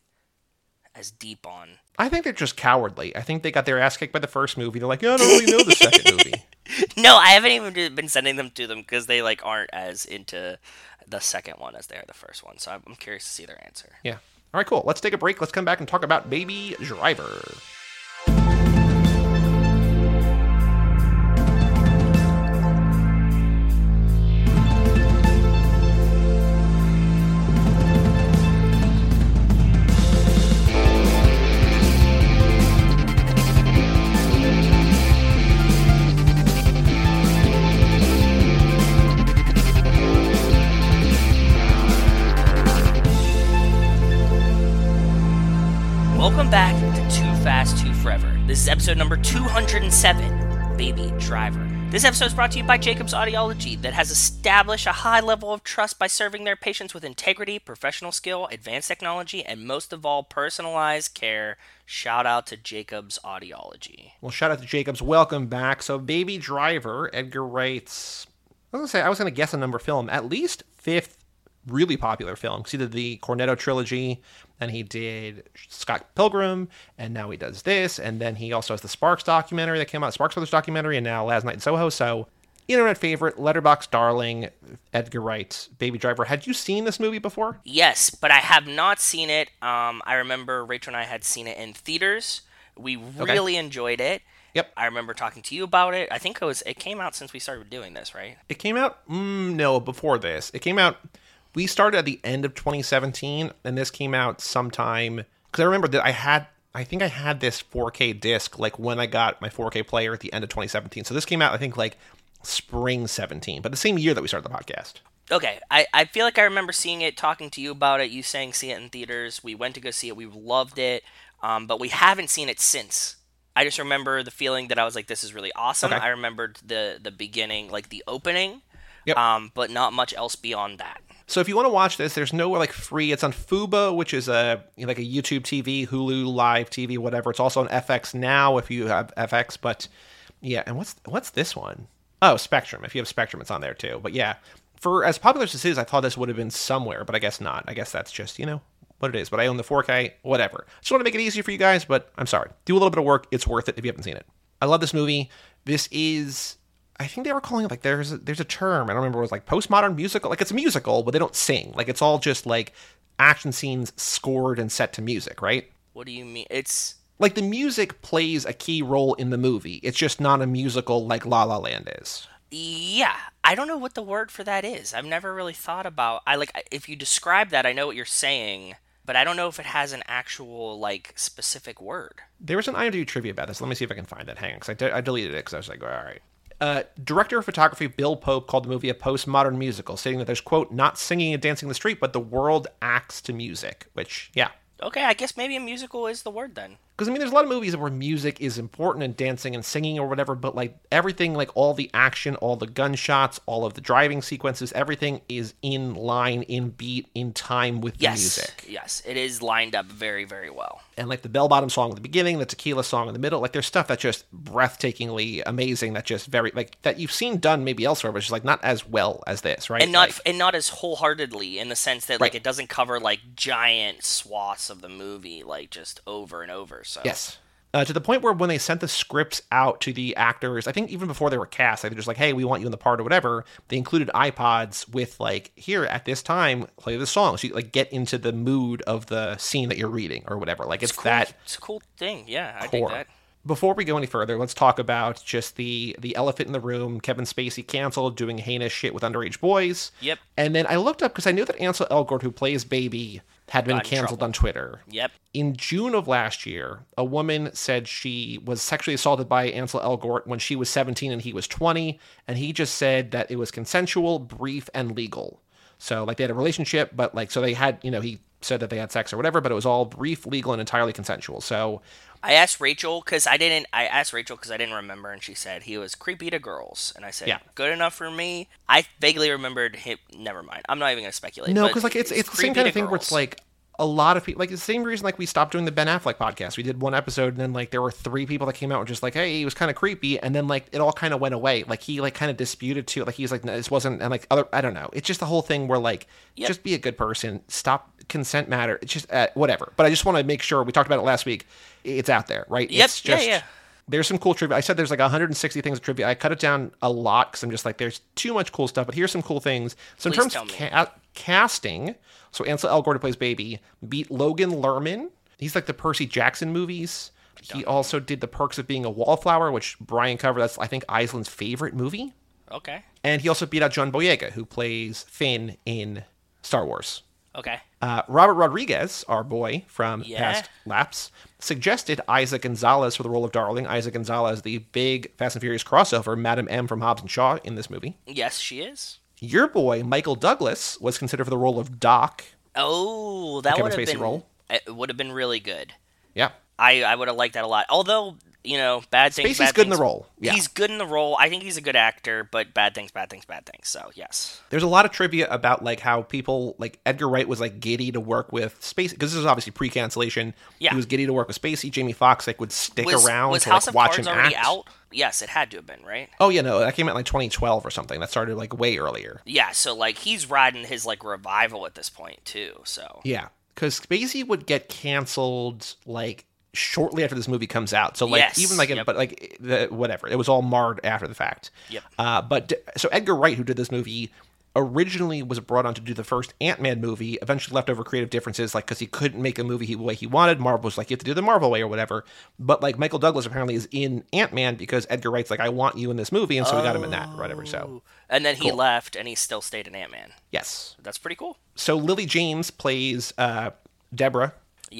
as deep on. I think they're just cowardly. I think they got their ass kicked by the first movie. They're like, "Yeah, I don't really know the second movie. No, I haven't even been sending them to them because they like aren't as into the second one as they are the first one. So I'm I'm curious to see their answer. Yeah. All right, cool. Let's take a break. Let's come back and talk about Baby Driver. Forever. This is episode number 207 Baby Driver. This episode is brought to you by Jacobs Audiology, that has established a high level of trust by serving their patients with integrity, professional skill, advanced technology, and most of all, personalized care. Shout out to Jacobs Audiology. Well, shout out to Jacobs. Welcome back. So, Baby Driver, Edgar Wright's. I was gonna say I was gonna guess a number film, at least fifth really popular film. he did the Cornetto trilogy, and he did Scott Pilgrim, and now he does this, and then he also has the Sparks documentary that came out, Sparks Brothers documentary, and now Last Night in Soho. So, internet favorite, Letterboxd darling, Edgar Wright, Baby Driver. Had you seen this movie before? Yes, but I have not seen it. Um, I remember Rachel and I had seen it in theaters. We really enjoyed it. Yep. I remember talking to you about it. I think it was it came out since we started doing this, right? It came out mm, no before this. It came out. We started at the end of 2017, and this came out sometime. Because I remember that I had. I think I had this 4K disc like when I got my 4K player at the end of 2017. So this came out, I think, like spring 17, but the same year that we started the podcast. Okay, I, I feel like I remember seeing it, talking to you about it, you saying see it in theaters. We went to go see it, we loved it, um, but we haven't seen it since. I just remember the feeling that I was like, this is really awesome. Okay. I remembered the the beginning, like the opening, Yep. um, but not much else beyond that. So if you want to watch this, there's no like free. It's on Fubo, which is a like a YouTube TV, Hulu Live TV, whatever. It's also on FX now if you have FX. But yeah, and what's what's this one? Oh, Spectrum. If you have Spectrum, it's on there too. But yeah, for as popular as this is, I thought this would have been somewhere, but I guess not. I guess that's just you know what it is. But I own the 4K, whatever. Just want to make it easier for you guys. But I'm sorry, do a little bit of work. It's worth it if you haven't seen it. I love this movie. This is I think they were calling it like there's a, there's a term I don't remember it was like postmodern musical like it's a musical but they don't sing like it's all just like action scenes scored and set to music right What do you mean? It's like the music plays a key role in the movie it's just not a musical like La La Land is Yeah, I don't know what the word for that is. I've never really thought about. I like if you describe that, I know what you're saying, but I don't know if it has an actual like specific word. there was an IMDb trivia about this let me see if I can find it hang on because I, de- I deleted it because I was like all right uh, director of photography Bill Pope called the movie a postmodern musical, stating that there's quote not singing and dancing in the street, but the world acts to music. Which, yeah, Okay, I guess maybe a musical is the word then. because I mean, there's a lot of movies where music is important and dancing and singing or whatever, but like everything, like all the action, all the gunshots, all of the driving sequences, everything is in line, in beat, in time with the Yes, music. yes, it is lined up very, very well. And like the bell bottom song at the beginning, the tequila song in the middle, like there's stuff that's just breathtakingly amazing. That just very like that you've seen done maybe elsewhere, but it's just like not as well as this, right? and not Like- and not as wholeheartedly in the sense that like Right. it doesn't cover like giant swaths of the movie like just over and over. So Yes. Uh, to the point where when they sent the scripts out to the actors, I think even before they were cast, like, they're just like, "Hey, we want you in the part or whatever." They included iPods with like, "Here at this time, play the song," so you like get into the mood of the scene that you're reading or whatever. Like it's, it's cool. that It's a cool thing. Yeah, I dig core. that. Before we go any further, let's talk about just the the elephant in the room. Kevin Spacey canceled doing heinous shit with underage boys. Yep. And then I looked up because I knew that Ansel Elgort, who plays Baby, had been canceled trouble. on Twitter. Yep. In June of last year, a woman said she was sexually assaulted by Ansel Elgort when she was 17 and he was 20, and he just said that it was consensual, brief, and legal. So like they had a relationship, but like so they had, you know, he said that they had sex or whatever, but it was all brief, legal, and entirely consensual. So I asked Rachel because I didn't. I asked Rachel because I didn't remember, and she said he was creepy to girls, and I said, Yeah. good enough for me." I vaguely remembered him. Never mind. I'm not even gonna speculate. No, because like it's it's the same kind of thing where it's like a lot of people like the same reason like we stopped doing the Ben Affleck podcast. We did one episode and then like there were three people that came out and just like, hey, he was kind of creepy, and then like it all kind of went away. Like he like kind of disputed too. Like he's like, no, this wasn't, and like other, I don't know. It's just the whole thing where like Yep. just be a good person. Stop consent matter. It's just uh, whatever. But I just want to make sure we talked about it last week. It's out there, right? Yep, It's yeah, just, yeah. there's some cool trivia. I said there's like 160 things of trivia. I cut it down a lot because I'm just like, there's too much cool stuff. But here's some cool things. So in terms of ca- casting. So Ansel Elgort, plays Baby, beat Logan Lerman. He's like the Percy Jackson movies. He also did The Perks of Being a Wallflower, which Brian covered. That's, I think, Island's favorite movie. Okay. And he also beat out John Boyega, who plays Finn in Star Wars. Okay. Uh, Robert Rodriguez, our boy from Yeah. past laps, suggested Eiza González for the role of Darling. Eiza González, the big Fast and Furious crossover, Madame M from Hobbs and Shaw in this movie. Yes, she is. Your boy, Michael Douglas, was considered for the role of Doc. Oh, that would have been role? It would have been really good. Yeah. I I would have liked that a lot. Although you know, bad things. Spacey's bad good in the role. Yeah. He's good in the role. I think he's a good actor, but bad things, bad things, bad things. So yes. There's a lot of trivia about like how people like Edgar Wright was like giddy to work with Spacey because this is obviously pre-cancellation. Yeah. He was giddy to work with Spacey. Jamie Foxx like would stick Was, around was to House like of watch Cards him already act. out? Yes, it had to have been right. Oh yeah, no, that came out like 2012 or something. That started like way earlier. Yeah, so like he's riding his like revival at this point too. So Yeah, because Spacey would get canceled like shortly after this movie comes out. So like Yes, even like yep. but like the whatever, it was all marred after the fact. Yep. Uh, but so Edgar Wright, who did this movie, originally was brought on to do the first Ant Man movie. Eventually left over creative differences, like because he couldn't make a movie the way he wanted. Marvel was like, you have to do the Marvel way or whatever. But like Michael Douglas apparently is in Ant Man because Edgar Wright's like, I want you in this movie, and so we got him in that or whatever. So and then he Cool. left and he still stayed in Ant Man. yes, That's pretty cool. so Lily James plays uh, Deborah.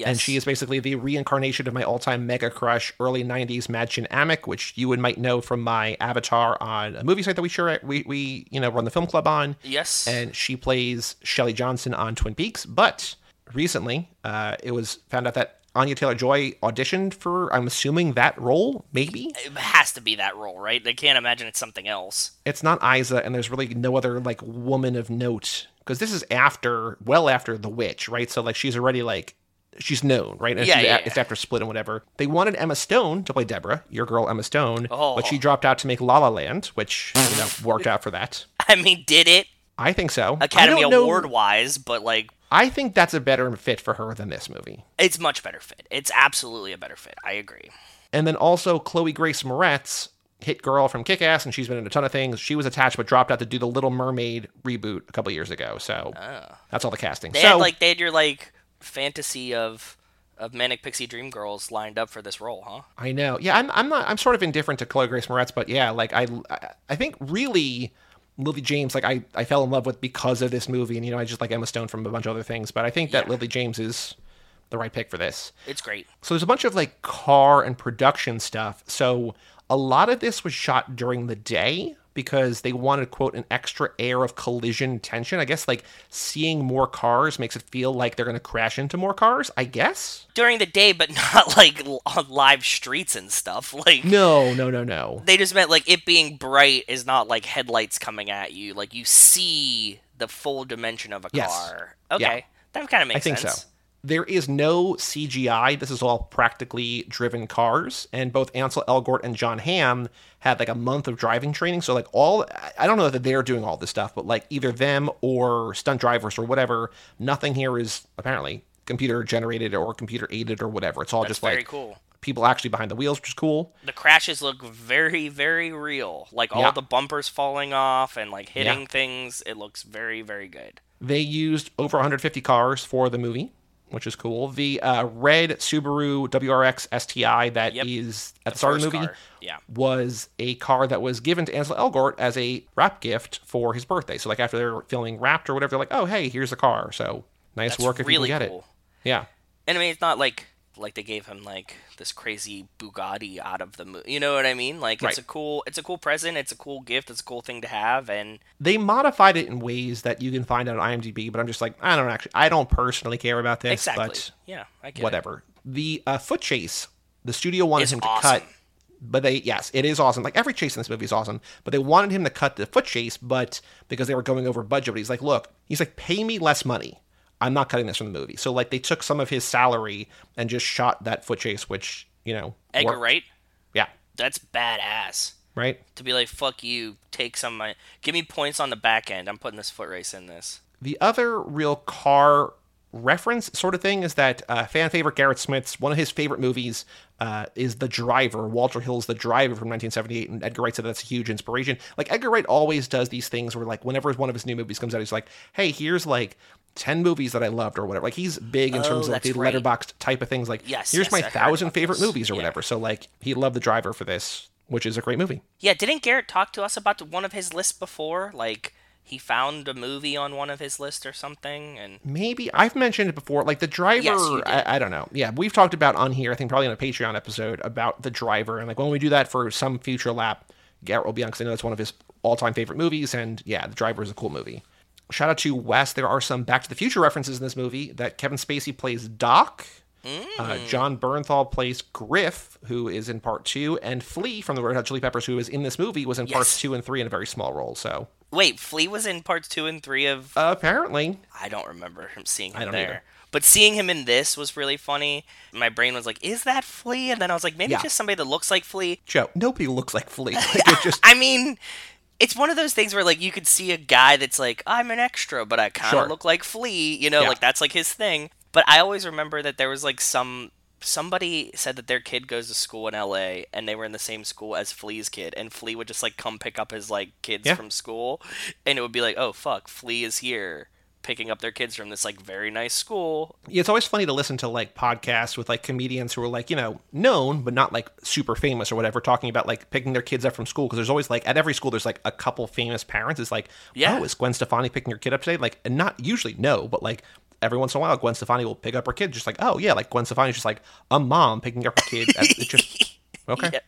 And she is basically the reincarnation of my all-time mega crush, early '90s Madchen Amick, which you would might know from my avatar on a movie site that we sure we we you know run the film club on. Yes. And she plays Shelley Johnson on Twin Peaks. But recently, uh, it was found out that Anya Taylor Joy auditioned for. I'm assuming that role. Maybe it has to be that role, right? They can't imagine it's something else. it's not Eiza, and there's really no other like woman of note because this is after, well after The Witch, right? So like she's already like she's known, right? And Yeah, yeah, a- It's yeah. after Split and whatever. They wanted Emma Stone to play Deborah, your girl Emma Stone, Oh. but she dropped out to make La La Land, which you know worked out for that. I mean, did it I think so. Academy don't know- Award wise, but like I think that's a better fit for her than this movie. it's much better fit. It's absolutely a better fit. I agree. And then also Chloe Grace Moretz, hit girl from Kick Ass, and she's been in a ton of things. She was attached but dropped out to do the Little Mermaid reboot a couple years ago. So oh. that's all the casting. Oh. They so had like they had your like fantasy of of manic pixie dream girls lined up for this role, huh? I know. Yeah, I'm, I'm not. I'm sort of indifferent to Chloe Grace Moretz, but yeah, like I, I- think really Lily James, like I, I fell in love with because of this movie, and you know, I just like Emma Stone from a bunch of other things, but I think that Yeah. Lily James is the right pick for this. It's great. So there's a bunch of like car and production stuff. So a lot of this was shot during the day because they wanted quote an extra air of collision tension. I guess like seeing more cars makes it feel like they're going to crash into more cars, I guess. During the day, but not like on live streets and stuff. Like No, no, no, no. they just meant like it being bright is not like headlights coming at you. Like you see the full dimension of a Yes. car. Okay, Yeah. that kind of makes I think sense. so. There is no CGI. This is all practically driven cars, and both Ansel Elgort and Jon Hamm had like a month of driving training. So like all, I- don't know that they're doing all this stuff, but like either them or stunt drivers or whatever. Nothing here is apparently computer generated or computer aided or whatever. It's all That's just very like cool. people actually behind the wheels, which is cool. The crashes look very, very real. Like all Yeah. the bumpers falling off and like hitting Yeah. things. It looks very, very good. They used over 150 cars for the movie, which is cool. The uh, red Subaru WRX STI that is Yep. at the, start of the movie yeah. was a car that was given to Ansel Elgort as a wrap gift for his birthday. So like after they were filming Wrapped or whatever, they're like, oh hey, here's a car. So nice That's work if really you can get cool. it. Yeah. And I mean, it's not like like they gave him like this crazy Bugatti out of the movie. You know what I mean? Like Right. it's a cool, it's a cool present. It's a cool gift. It's a cool thing to have. And They modified it in ways that you can find on IMDb, but I'm just like, I don't actually, I don't personally care about this. exactly, But yeah, I get it. whatever. The uh, foot chase, the studio wanted him to awesome. cut, but they yes, it is awesome. Like every chase in this movie is awesome, but they wanted him to cut the foot chase, but because they were going over budget, but he's like, look, he's like, pay me less money. I'm not cutting this from the movie. So like they took some of his salary and just shot that foot chase, which you know, Edgar worked. Wright, Yeah, that's badass. right. To be like, fuck you, take some of my, give me points on the back end. I'm putting this foot race in this. The other real car reference sort of thing is that uh, fan favorite Garrett Smith's one of his favorite movies uh, is The Driver. Walter Hill's The Driver from 1978, and Edgar Wright said that's a huge inspiration. Like Edgar Wright always does these things where like whenever one of his new movies comes out, he's like, "Hey, here's like." 10 movies that I loved or whatever. Like he's big in Oh, terms of the right. Letterboxd type of things. Like, Yes, here's yes, my I thousand favorite those. movies or Yeah. whatever. So like he loved The Driver for this, which is a great movie. Yeah, didn't Garrett talk to us about one of his lists before? Like he found a movie on one of his lists or something, and Maybe I've mentioned it before. Like the driver, Yes, you did. I, I don't know. Yeah, we've talked about on here. I think probably in a Patreon episode about the driver, and like when we do that for some future lap, Garrett will be on because I know that's one of his all-time favorite movies. And yeah, the driver is a cool movie. Shout out to Wes. There are some Back to the Future references in this movie. That Kevin Spacey plays Doc. Uh, Jon Bernthal plays Griff, who is in part two, and Flea from the Red Hot Chili Peppers, who is in this movie, was in parts two and three in a very small role. So wait, Flea was in parts two and three of. uh, apparently, I don't remember him seeing him I don't there. either. But seeing him in this was really funny. My brain was like, "Is that Flea?" And then I was like, "Maybe Yeah. just somebody that looks like Flea." Joe, nobody looks like Flea. Like, just I mean, it's one of those things where like you could see a guy that's like, I'm an extra, but I kind of Sure. look like Flea, you know, Yeah. like that's like his thing. But I always remember that there was like some somebody said that their kid goes to school in LA and they were in the same school as Flea's kid and Flea would just like come pick up his like kids Yeah. from school and it would be like, "Oh fuck, Flea is here." Picking up their kids from this like very nice school. Yeah, it's always funny to listen to like podcasts with like comedians who are like you know known but not like super famous or whatever talking about like picking their kids up from school because there's always like at every school there's like a couple famous parents it's like Yeah. oh is Gwen Stefani picking her kid up today like and not usually no but like every once in a while Gwen Stefani will pick up her kid just like oh yeah like Gwen Stefani's just like a mom picking up her kid it's just okay Yeah.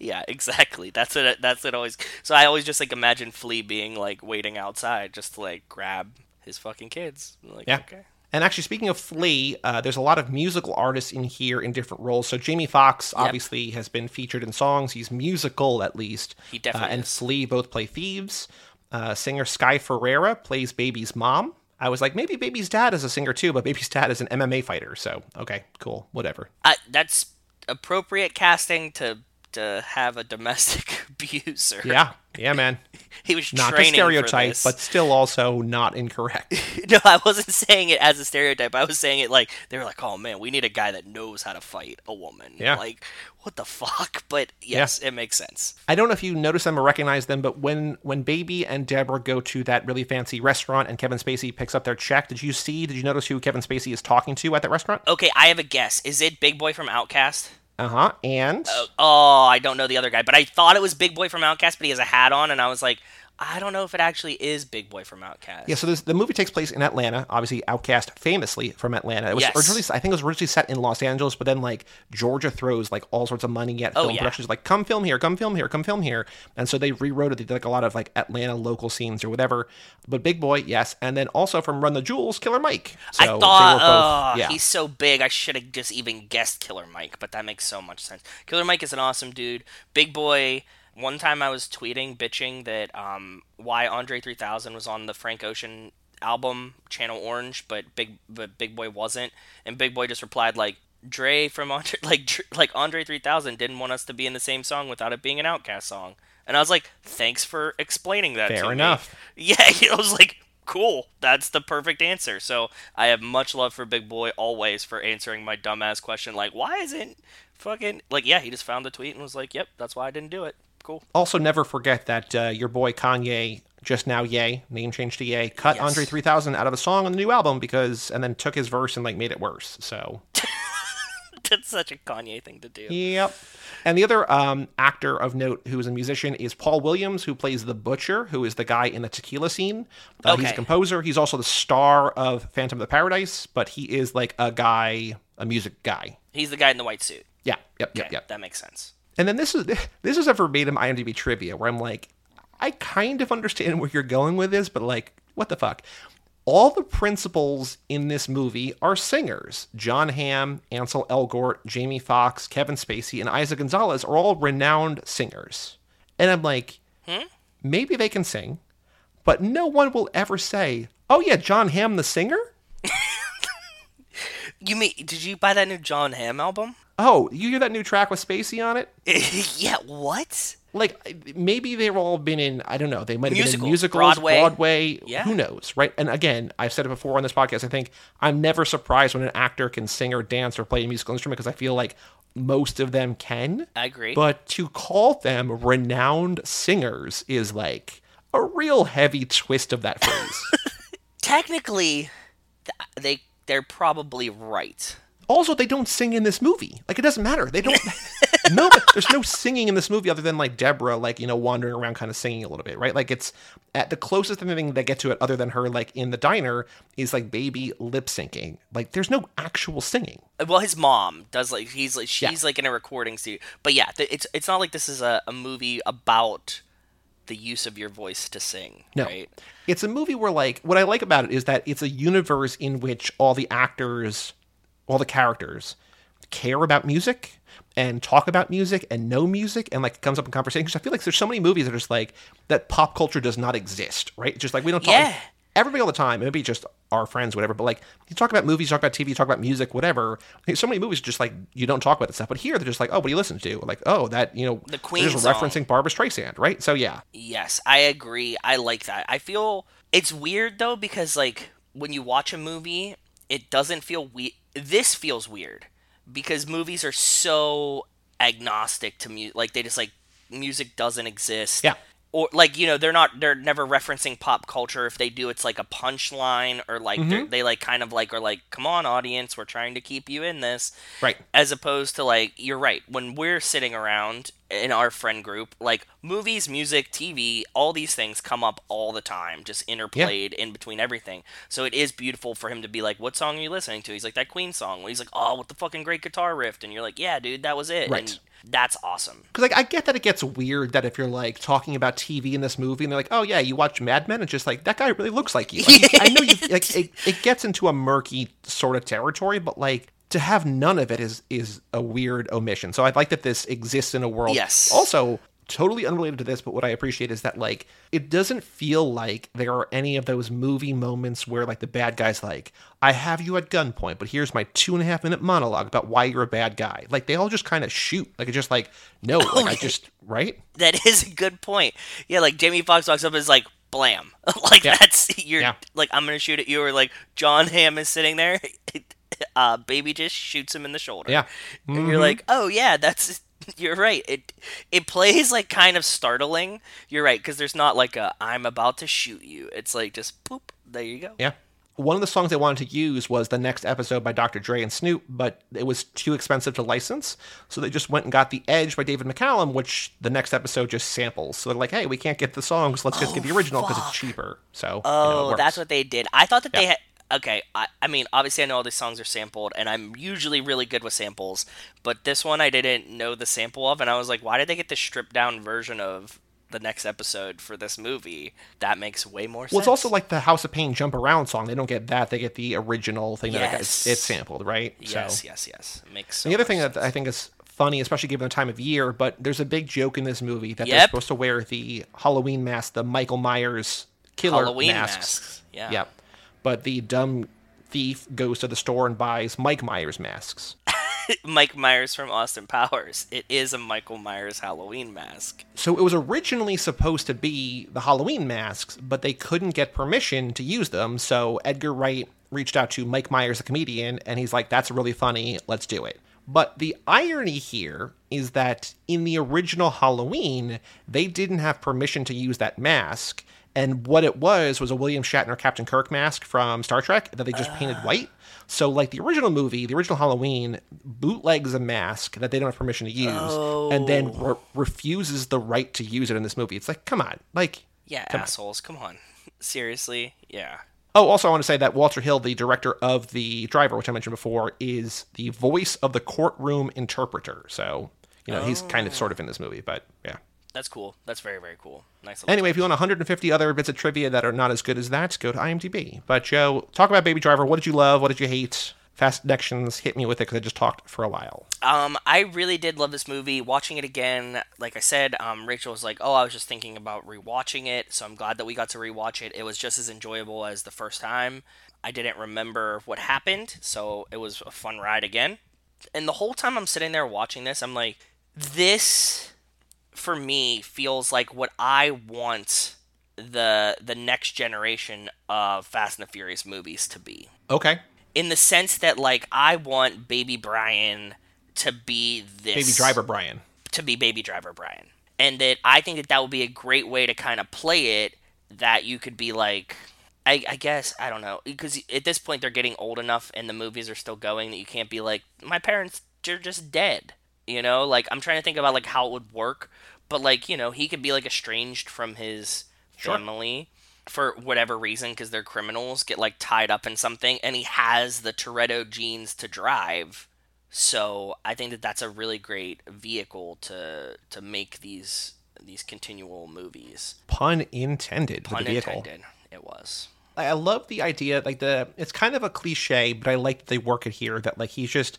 Yeah, exactly. That's it. That's it. Always. So I always just like imagine Flea being like waiting outside just to like grab his fucking kids. Like, Yeah. okay. And actually, speaking of Flea, uh, there's a lot of musical artists in here in different roles. So Jamie Foxx obviously has been featured in songs. He's musical at least. He definitely uh, and. Flea both play thieves. Uh, singer Sky Ferreira plays Baby's mom. I was like, maybe Baby's dad is a singer too, but Baby's dad is an MMA fighter. So okay, cool, whatever. I, that's appropriate casting to to have a domestic abuser. Yeah, yeah, man. he was Not training stereotype, for this. but still also not incorrect. no, I wasn't saying it as a stereotype. I was saying it like they were like, "Oh man, we need a guy that knows how to fight a woman." Yeah. Like, what the fuck? But yes, it makes sense. I don't know if you notice them or recognize them, but when when Baby and Deborah go to that really fancy restaurant and Kevin Spacey picks up their check, did you see? Did you notice who Kevin Spacey is talking to at that restaurant? Okay, I have a guess. Is it Big Boi from OutKast? Uh huh. And Oh, I don't know the other guy, but I thought it was Big Boi from OutKast, but he has a hat on, and I was like, I don't know if it actually is Big Boi from OutKast. yeah, so this, the movie takes place in Atlanta. Obviously, OutKast famously from Atlanta. It was Yes. originally, I think, it was originally set in Los Angeles, but then like Georgia throws like all sorts of money at Oh, film yeah. productions, like come film here, come film here, come film here, and so they rewrote it. They did like a lot of like Atlanta local scenes or whatever. But Big Boi, yes, and then also from Run the Jewels, Killer Mike. So I thought, both- oh, yeah. he's so big, I should have just even guessed Killer Mike, but that makes so much sense. Killer Mike is an awesome dude. Big Boi. One time I was tweeting, bitching that um, why Andre 3000 was on the Frank Ocean album Channel Orange, but Big but Big Boi wasn't, and Big Boi just replied like. Dre from Andre, like like Andre 3000 didn't want us to be in the same song without it being an OutKast song, and I was like, "Thanks for explaining that." Fair to me." enough. Yeah, I was like, cool. That's the perfect answer. So I have much love for Big Boi always for answering my dumbass question, like, why isn't fucking like yeah, he just found the tweet and was like, Yep, that's why I didn't do it. Cool. Also, never forget that uh, your boy Kanye, just now Ye, name change to Ye, cut Yes. Andre 3000 out of a song on the new album because, and then took his verse and like made it worse. So, That's such a Kanye thing to do. yep. And the other um, actor of note who is a musician is Paul Williams, who plays the Butcher, who is the guy in the tequila scene. Uh, He's a composer. He's also the star of Phantom of the Paradise, but he is like a guy, a music guy. He's the guy in the white suit. Yeah, yep, yep, yep. That makes sense. And then this is this is a verbatim IMDb trivia where I'm like, I kind of understand where you're going with this, but like, what the fuck? All the principals in this movie are singers. Jon Hamm, Ansel Elgort, Jamie Foxx, Kevin Spacey, and Eiza González are all renowned singers. And I'm like, hmm? maybe they can sing, but no one will ever say, "Oh yeah, Jon Hamm the singer." You mean did you buy that new Jon Hamm album? Oh, you hear that new track with Spacey on it? yeah, what? like maybe they've all been in I don't know they might have been in musicals Broadway. Broadway Yeah. who knows right and again I've said it before on this podcast I think I'm never surprised when an actor can sing or dance or play a musical instrument because I feel like most of them can I agree. but to call them renowned singers is like a real heavy twist of that phrase technically, th- they they're probably right. Also they don't sing in this movie like it doesn't matter they don't no but there's no singing in this movie other than like deborah like you know wandering around kind of singing a little bit right like it's at the closest thing they get to it other than her like in the diner is like baby lip syncing like there's no actual singing Well, his mom does like he's like Yeah. she's like in a recording studio. But yeah, it's it's not like this is a, a movie about the use of your voice to sing. no Right? it's a movie where like what i like about it is that it's a universe in which all the actors all the characters care about music and talk about music and know music and like it comes up in conversations. I feel like there's so many movies that are just like that pop culture does not exist, right? Just like we don't talk Yeah. everybody all the time, maybe just our friends, whatever, but like you talk about movies, you talk about TV, you talk about music, whatever. So many movies just like you don't talk about that stuff. But here they're just like, oh, what do you listen to? Like, oh, that you know The Queen just referencing Barbara Streisand, right? So yeah. Yes, I agree. I like that. I feel it's weird though because like when you watch a movie, it doesn't feel weird. This feels weird because movies are so agnostic to music. Like they just like music doesn't exist. Yeah. Or like you know they're not they're never referencing pop culture. If they do, it's like a punchline or like they're mm-hmm. they like kind of like are like, come on audience, we're trying to keep you in this. Right. as opposed to like you're right. When we're sitting around in our friend group like movies music tv all these things come up all the time just interplayed in between everything. So it is beautiful for him to be like what song are you listening to? He's like that queen song. He's like oh what the fucking great guitar riff. And you're like yeah dude that was it. Right. and that's awesome Because like I get that it gets weird that if you're like talking about TV in this movie and they're like, oh yeah, you watch Mad Men, it's just like that guy really looks like you. Like, I know you like it, it gets into a murky sort of territory, but like to have none of it is is a weird omission. So I like that this exists in a world. Yes. Also, totally unrelated to this, but what I appreciate is that like it doesn't feel like there are any of those movie moments where like the bad guy's like, I have you at gunpoint, but here's my two and a half minute monologue about why you're a bad guy. Like they all just kind of shoot. Like it's just like, no, like I just right? that is a good point yeah like jamie Foxx walks up and is like blam like Yeah. that's you're Yeah. like i'm gonna shoot at you or like jon hamm is sitting there uh baby just shoots him in the shoulder Yeah. and you're like, oh yeah, that's you're right. It it plays like kind of startling. You're right because there's not like a I'm about to shoot you. It's like just poop. There you go. Yeah. One of the songs they wanted to use was the next episode by Dr. Dre and Snoop, but it was too expensive to license. So they just went and got The Edge by David McCallum, which the next episode just samples. So they're like, hey, we can't get the songs. Let's just get the oh, original because it's cheaper. So, you know, it Oh, that's what they did. I thought that they had. Okay, I, I mean, obviously, I know all these songs are sampled, and I'm usually really good with samples, but this one I didn't know the sample of, and I was like, why did they get the stripped down version of the next episode for this movie? That makes way more sense. Well, it's also like the House of Pain Jump Around song. They don't get that. They get the original thing that got- Yes. it's sampled, right? yes, So. yes, yes. It makes so the other thing sense. that I think is funny, especially given the time of year, but there's a big joke in this movie that they're supposed to wear the Halloween mask, the Michael Myers killer Halloween masks. masks. Yeah. Yep. But the dumb thief goes to the store and buys Mike Myers masks. Mike Myers from Austin Powers. It is a Michael Myers Halloween mask. So it was originally supposed to be the Halloween masks, but they couldn't get permission to use them. So Edgar Wright reached out to Mike Myers, the comedian, and he's like, that's really funny. Let's do it. But the irony here is that in the original Halloween, they didn't have permission to use that mask. And what it was was a William Shatner Captain Kirk mask from Star Trek that they just painted white. So, like the original movie, the original Halloween bootlegs a mask that they don't have permission to use, and then oh. re- refuses the right to use it in this movie. It's like, come on, like. Yeah, Come on. assholes. Come on. Seriously? Yeah. Oh, also, I want to say that Walter Hill, the director of The Driver, which I mentioned before, is the voice of the courtroom interpreter. So, you know, he's kind of sort of in this movie, but yeah. That's cool. That's very, very cool. Nice little Anyway, if you want 150 other bits of trivia that are not as good as that, go to IMDb. But Joe, talk about Baby Driver. What did you love? What did you hate? Fast Connections, hit me with it because I just talked for a while. Um, I really did love this movie. Watching it again, like I said, um, Rachel was like, "Oh, I was just thinking about rewatching it." So I'm glad that we got to rewatch it. It was just as enjoyable as the first time. I didn't remember what happened, so it was a fun ride again. And the whole time I'm sitting there watching this, I'm like, "This for me feels like what I want the the next generation of Fast and the Furious movies to be. Okay. In the sense that like I want Baby Brian to be this Baby Driver Brian. to be Baby Driver Brian. And that I think that that would be a great way to kind of play it that you could be like I, I guess I don't know because at this point they're getting old enough and the movies are still going that you can't be like my parents are just dead you know like I'm trying to think about like how it would work but like you know he could be like estranged from his Sure. family for whatever reason because they're criminals get like tied up in something and he has the Toretto genes to drive so I think that that's a really great vehicle to to make these these continual movies Pun intended pun the vehicle. intended it was I I love the idea, like the it's kind of a cliche, but I like that they work it here. That like he's just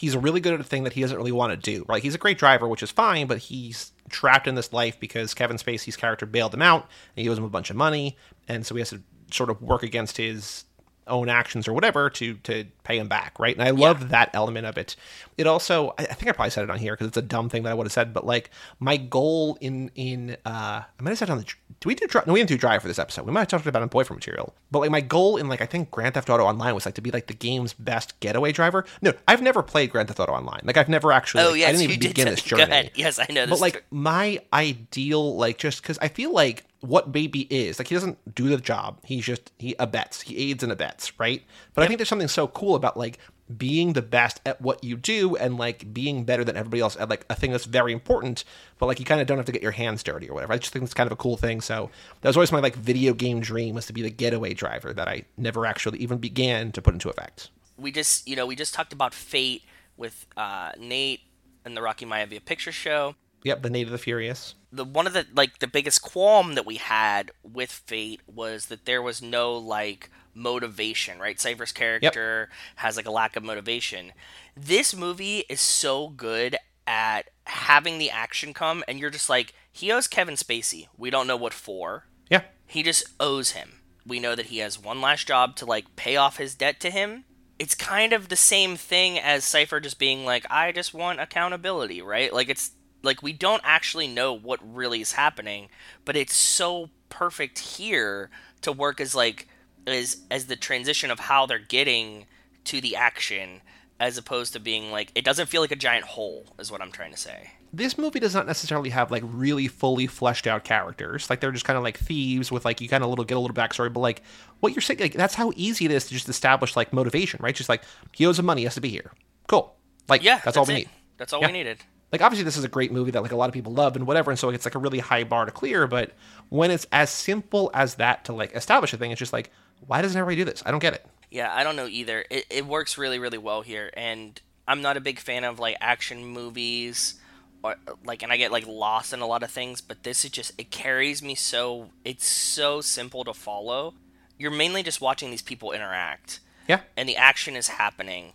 he's really good at a thing that he doesn't really want to do. Right? He's a great driver, which is fine, but he's trapped in this life because Kevin Spacey's character bailed him out, and he owes him a bunch of money, and so he has to sort of work against his own actions or whatever to to pay him back, right? And I love that element of it. It also, I think I probably said it on here because it's a dumb thing that I would have said, but like my goal in in uh, I might have said on the do we do Dri- no we didn't do drive for this episode. We might have talked about it boyfriend material, but like my goal in like I think Grand Theft Auto Online was like to be like the game's best getaway driver. No, I've never played Grand Theft Auto Online. Like I've never actually. oh yes I didn't you even did begin this go journey ahead yes I know this but like my ideal like just because i feel like what baby is. Like he doesn't do the job. He's just he abets. He aids and abets right? But i think there's something so cool about like being the best at what you do and like being better than everybody else at like a thing that's very important but like you kind of don't have to get your hands dirty or whatever. I just think it's kind of a cool thing. So that was always my like video game dream was to be the getaway driver that i never actually even began to put into effect. We just you know we just talked about fate with uh, Nate and the Rocky Maivia picture show. Yep the Nate of the furious the one of the like the biggest qualm that we had with Fate was that there was no like motivation, right? Cipher's character has like a lack of motivation. This movie is so good at having the action come and you're just like he owes Kevin Spacey. We don't know what for. yeah He just owes him. We know that he has one last job to like pay off his debt to him. It's kind of the same thing as Cipher just being like, I just want accountability, right? Like it's like we don't actually know what really is happening, but it's so perfect here to work as like as as the transition of how they're getting to the action as opposed to being like it doesn't feel like a giant hole is what I'm trying to say. this movie does not necessarily have like really fully fleshed out characters. Like they're just kind of like thieves with like you kind of little get a little backstory. But like what you're saying, like that's how easy it is to just establish like motivation, right? Just like he owes him money, he has to be here. Cool. Like Yeah, that's, all we it. need. That's all Yeah. we needed. Like obviously this is a great movie that like a lot of people love and whatever, and so it's like a really high bar to clear. But when it's as simple as that to like establish a thing, it's just like why doesn't everybody do this? I don't get it. Yeah, I don't know either. It, it works really, really well here, and I'm not a big fan of like action movies, or like, and I get like lost in a lot of things. But this is just it carries me so it's so simple to follow. You're mainly just watching these people interact, Yeah. and the action is happening.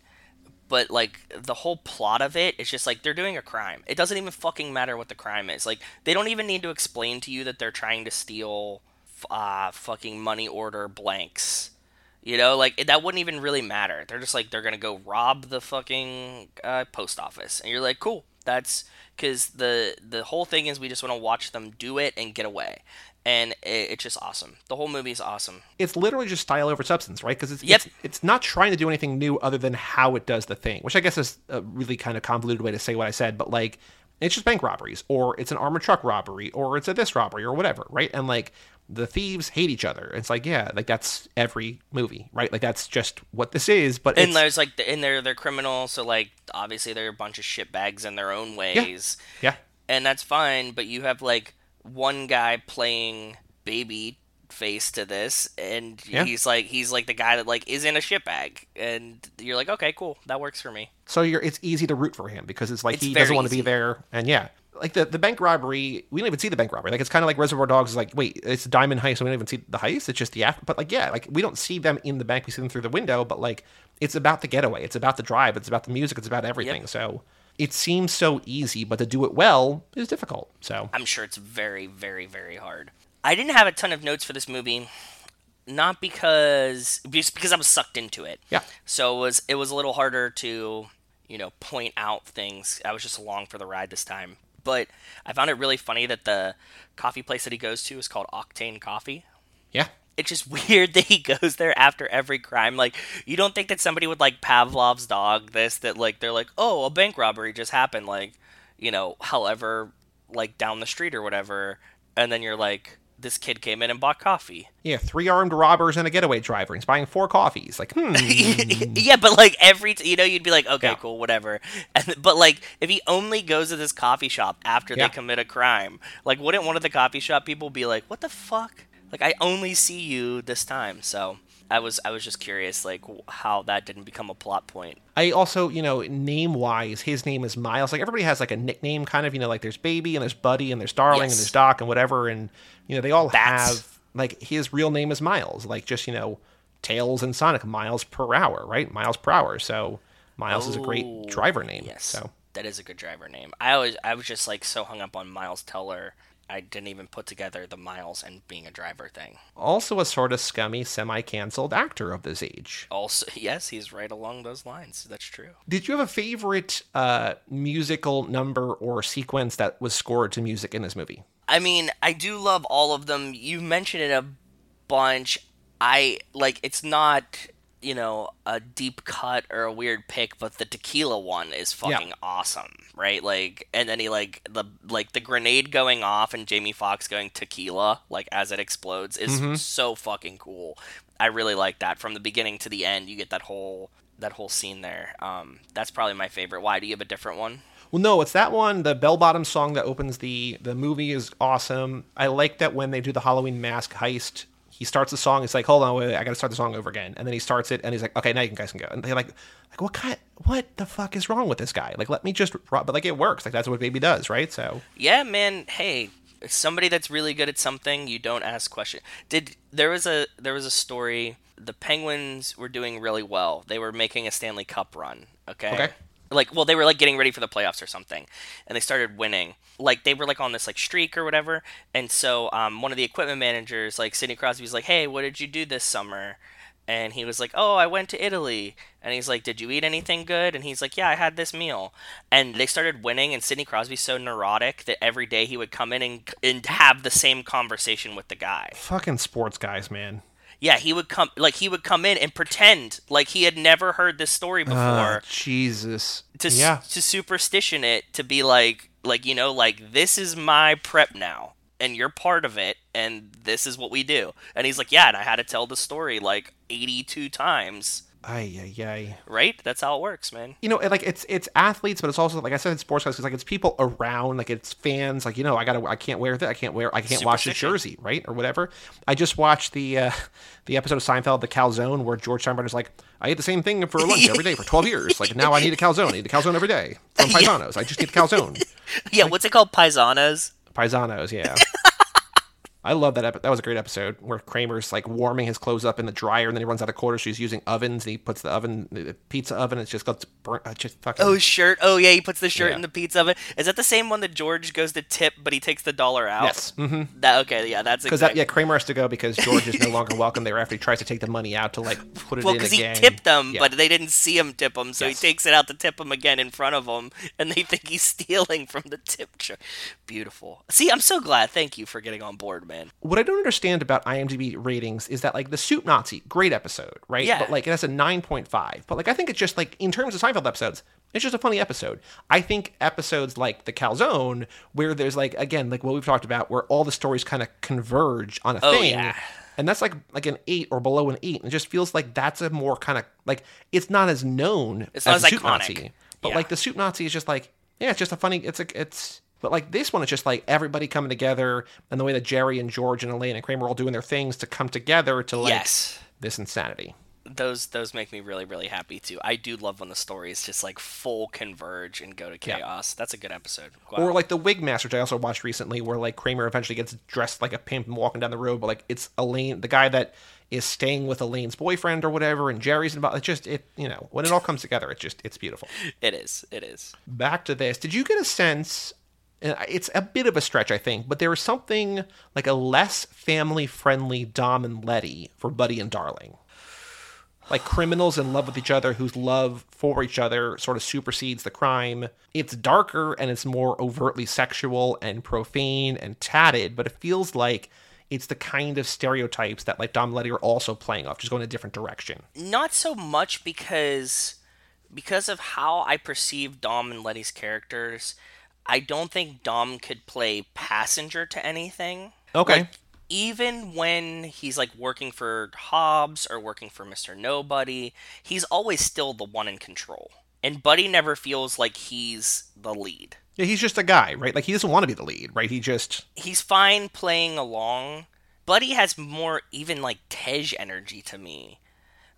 But like the whole plot of it is just like they're doing a crime. It doesn't even fucking matter what the crime is. Like they don't even need to explain to you that they're trying to steal uh, fucking money order blanks. You know, like that wouldn't even really matter. They're just like they're gonna go rob the fucking uh, post office, and you're like, cool. That's because the the whole thing is we just want to watch them do it and get away, and it, it's just awesome. The whole movie is awesome. it's literally just style over substance, right? Because it's, Yep. it's it's not trying to do anything new other than how it does the thing, which I guess is a really kind of convoluted way to say what I said, but like it's just bank robberies, or it's an armored truck robbery, or it's a this robbery, or whatever, right? And like the thieves hate each other. It's like yeah, like that's every movie, right? Like that's just what this is. But And there's like, and they're they're criminals, so like obviously they're a bunch of shitbags in their own ways, Yeah. yeah, and that's fine. But you have like one guy playing baby face to this, and Yeah. he's like he's like the guy that like is in a shit bag and you're like, okay, cool, that works for me. so you're it's easy to root for him because it's like It's he doesn't want to be there, and yeah. Like the, the bank robbery, we don't even see the bank robbery. Like it's kind of like Reservoir Dogs. Is like, wait, it's a diamond heist, so we don't even see the heist. It's just the after. But like, yeah, like we don't see them in the bank. We see them through the window. But like, it's about the getaway. It's about the drive. It's about the music. It's about everything. So it seems so easy, but to do it well is difficult. So I'm sure it's very, very, very hard. I didn't have a ton of notes for this movie, not because just because I was sucked into it. Yeah. So it was it was a little harder to you know point out things. I was just along for the ride this time. But I found it really funny that the coffee place that he goes to is called Octane Coffee. Yeah. It's just weird that he goes there after every crime. Like, you don't think that somebody would like Pavlov's dog this, that like they're like, oh, a bank robbery just happened, like, you know, however, like down the street or whatever. And then you're like, this kid came in and bought coffee. Yeah, three armed robbers and a getaway driver. He's buying four coffees. Like, hmm. yeah, but like every, t- you know, you'd be like, okay, Yeah. cool, whatever. And, but like, if he only goes to this coffee shop after Yeah. they commit a crime, like, wouldn't one of the coffee shop people be like, what the fuck? Like, I only see you this time. So I was, I was just curious, like, how that didn't become a plot point. I also, you know, name wise, his name is Miles. Like everybody has like a nickname, kind of. You know, like there's Baby and there's Buddy and there's Darling and there's Doc and whatever, and you know they all Bats. have like his real name is Miles. Like just you know, Tails and Sonic, miles per hour, right? Miles per hour. So Miles is a Oh, great driver name. Yes. So that is a good driver name. I always, I was just like so hung up on Miles Teller. I didn't even put together the Miles and being a driver thing. also a sort of scummy, semi-canceled actor of this age. Also, yes, he's right along those lines. That's true. Did you have a favorite uh, musical number or sequence that was scored to music in this movie? I mean, I do love all of them. You mentioned it a bunch. I like it's not, you know, a deep cut or a weird pick, but the tequila one is Yeah. fucking awesome, right? Like and then he like the like the grenade going off and Jamie Foxx going tequila like as it explodes is Mm-hmm. so fucking cool. I really like that from the beginning to the end. You get that whole that whole scene there. Um that's probably my favorite. Why do you have a different one? Well, no, it's that one. The bell bottom song that opens the the movie is awesome. I like that when they do the Halloween mask heist. He starts the song. He's like, "Hold on, wait, wait, I got to start the song over again." And then he starts it, and he's like, "Okay, now you guys can go." And they're like, "Like what kind? What the fuck is wrong with this guy? Like, let me just." ro-" But like, it works. Like that's what Baby does, right? So Yeah, man. Hey, somebody that's really good at something, you don't ask questions. Did there was a there was a story? The Penguins were doing really well. They were making a Stanley Cup run. Okay. Okay. Like, well, they were like getting ready for the playoffs or something, and they started winning. Like they were like on this like streak or whatever. And so um, one of the equipment managers, like Sidney Crosby, was like, "Hey, what did you do this summer?" And he was like, "Oh, I went to Italy." And he's like, "Did you eat anything good?" And he's like, "Yeah, I had this meal." And they started winning. And Sidney Crosby's so neurotic that every day he would come in and, and have the same conversation with the guy. fucking sports guys, man. Yeah, he would come like he would come in and pretend like he had never heard this story before Ah, Jesus. to yeah. to superstition it to be like like you know like this is my prep now and you're part of it and this is what we do and he's like yeah and i had to tell the story like 82 times Ay, ay, ay. right that's how it works man you know, like it's it's athletes, but it's also like I said, it's sports guys because like it's people around, like it's fans. Like you know, I gotta, I can't wear that, I can't wear, I can't wash the jersey, right, or whatever. I just watched the uh, the episode of Seinfeld, the calzone, where George Steinbrenner's like, I ate the same thing for lunch every day for twelve years. Like now I need a calzone. I need a calzone every day from Paisanos. I just need the calzone. yeah what's it called paisanos Paisanos, yeah. I love that. Epi- that was a great episode where Kramer's like warming his clothes up in the dryer, and then he runs out of quarters. So he's using ovens, and he puts the oven, the pizza oven. It's just got burnt. Uh, just fucking. oh shirt oh yeah he puts the shirt Yeah. in the pizza oven is that the same one that george goes to tip but he takes the dollar out Yes. Mm-hmm. that okay yeah that's Because exactly that, yeah, Kramer has to go because George is no longer welcome there after he tries to take the money out to like put it Well, in because again. he tipped them, Yeah. but they didn't see him tip them, so Yes. he takes it out to tip them again in front of them, and they think he's stealing from the tip jar. Beautiful. See, I'm so glad. Thank you for getting on board, man. What I don't understand about IMDb ratings is that like the Soup Nazi, great episode, right? Yeah. But like it has a nine point five. But like I think it's just like in terms of Seinfeld episodes, it's just a funny episode. I think episodes like the Calzone, where there's like again like what we've talked about, where all the stories kind of converge on a Oh, thing. yeah. And that's like like an eight or below an eight. And it just feels like that's a more kind of like it's not as known It's not as as the Soup iconic. Nazi. But Yeah. like the Soup Nazi is just like yeah, it's just a funny. It's a it's. But like this one, it's just like everybody coming together, and the way that Jerry and George and Elaine and Kramer are all doing their things to come together to like yes. this insanity. Those those make me really really happy too. I do love when the stories just like full converge and go to Yeah. chaos. That's a good episode. Wow. Or like the Wig Master, which I also watched recently, where like Kramer eventually gets dressed like a pimp and walking down the road, but like it's Elaine, the guy that is staying with Elaine's boyfriend or whatever, and Jerry's involved. It's just it, you know, when it all comes together, it's just it's beautiful. it is. It is. back to this did you get a sense it's a bit of a stretch i think but there was something like a less family friendly dom and letty for buddy and darling like criminals in love with each other whose love for each other sort of supersedes the crime. It's darker and it's more overtly sexual and profane and tatted, but it feels like it's the kind of stereotypes that like Dom and Letty are also playing off, just going a different direction. Not so much because because of how I perceive Dom and Letty's characters. I don't think Dom could play passenger to anything. Okay. Like, even when he's like working for Hobbs or working for Mr. Nobody, he's always still the one in control. And Buddy never feels like he's the lead. Yeah, he's just a guy, right? Like he doesn't want to be the lead, right? He just He's fine playing along. Buddy has more even like Tej energy to me.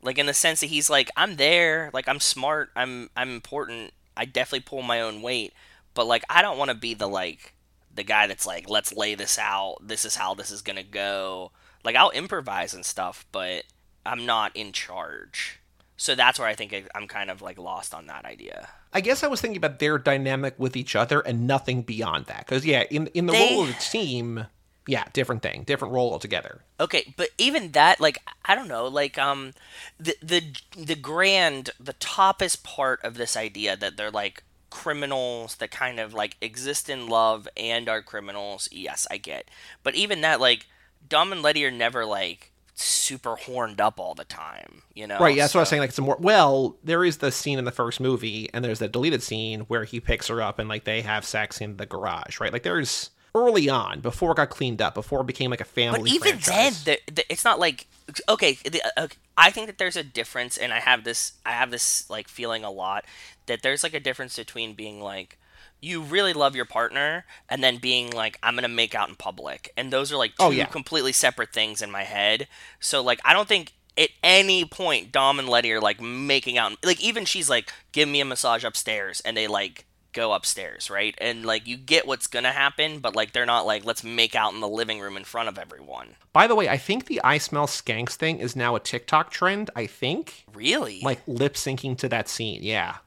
Like in the sense that he's like, I'm there, like I'm smart, I'm I'm important, I definitely pull my own weight. But like I don't want to be the like the guy that's like, let's lay this out. This is how this is gonna go. Like I'll improvise and stuff, but I'm not in charge. So that's where I think I'm kind of like lost on that idea. I guess I was thinking about their dynamic with each other and nothing beyond that. Because yeah, in in the They- role of the team, yeah, different thing, different role altogether. Okay, but even that, like, I don't know, like, um, the the the grand, the toppest part of this idea that they're like criminals that kind of like exist in love and are criminals. Yes, I get, but even that, like, Dom and Letty are never like super horned up all the time. You know, Right, yeah, that's what I was saying. Like, it's a more well, there is the scene in the first movie, and there's the deleted scene where he picks her up and like they have sex in the garage, right? Like, there's early on before it got cleaned up, before it became like a family. But even franchise. then, the, the, it's not like okay. The, uh, I think that there's a difference, and I have this. I have this like feeling a lot that there's like a difference between being like you really love your partner and then being like I'm gonna make out in public, and those are like two Oh, yeah. completely separate things in my head. So like I don't think. At any point, Dom and Letty are like making out. Like even she's like, "Give me a massage upstairs," and they like go upstairs, right? And like you get what's gonna happen, but like they're not like let's make out in the living room in front of everyone. By the way, I think the I smell skanks thing is now a TikTok trend. I think Really? like lip syncing to that scene. Yeah,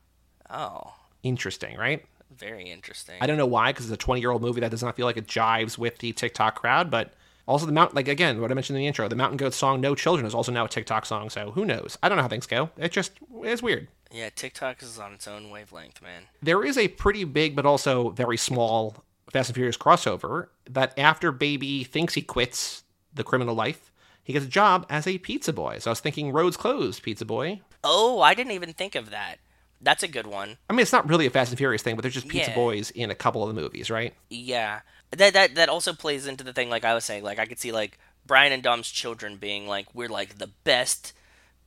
oh, interesting, right? very interesting. I don't know why, because it's a 20 year old movie that does not feel like it jives with the TikTok crowd. But also the mountain, like again, what I mentioned in the intro, the Mountain Goat song "No Children" is also now a TikTok song. So who knows? I don't know how things go. It just is weird. Yeah, TikTok is on its own wavelength, man. There is a pretty big but also very small Fast and Furious crossover that after Baby thinks he quits the criminal life, he gets a job as a pizza boy. So I was thinking, roads closed, pizza boy. Oh, I didn't even think of that. That's a good one. I mean, it's not really a Fast and Furious thing, but there's just pizza Yeah. boys in a couple of the movies, right? Yeah, that that that also plays into the thing. Like I was saying, like I could see like Brian and Dom's children being like, we're like the best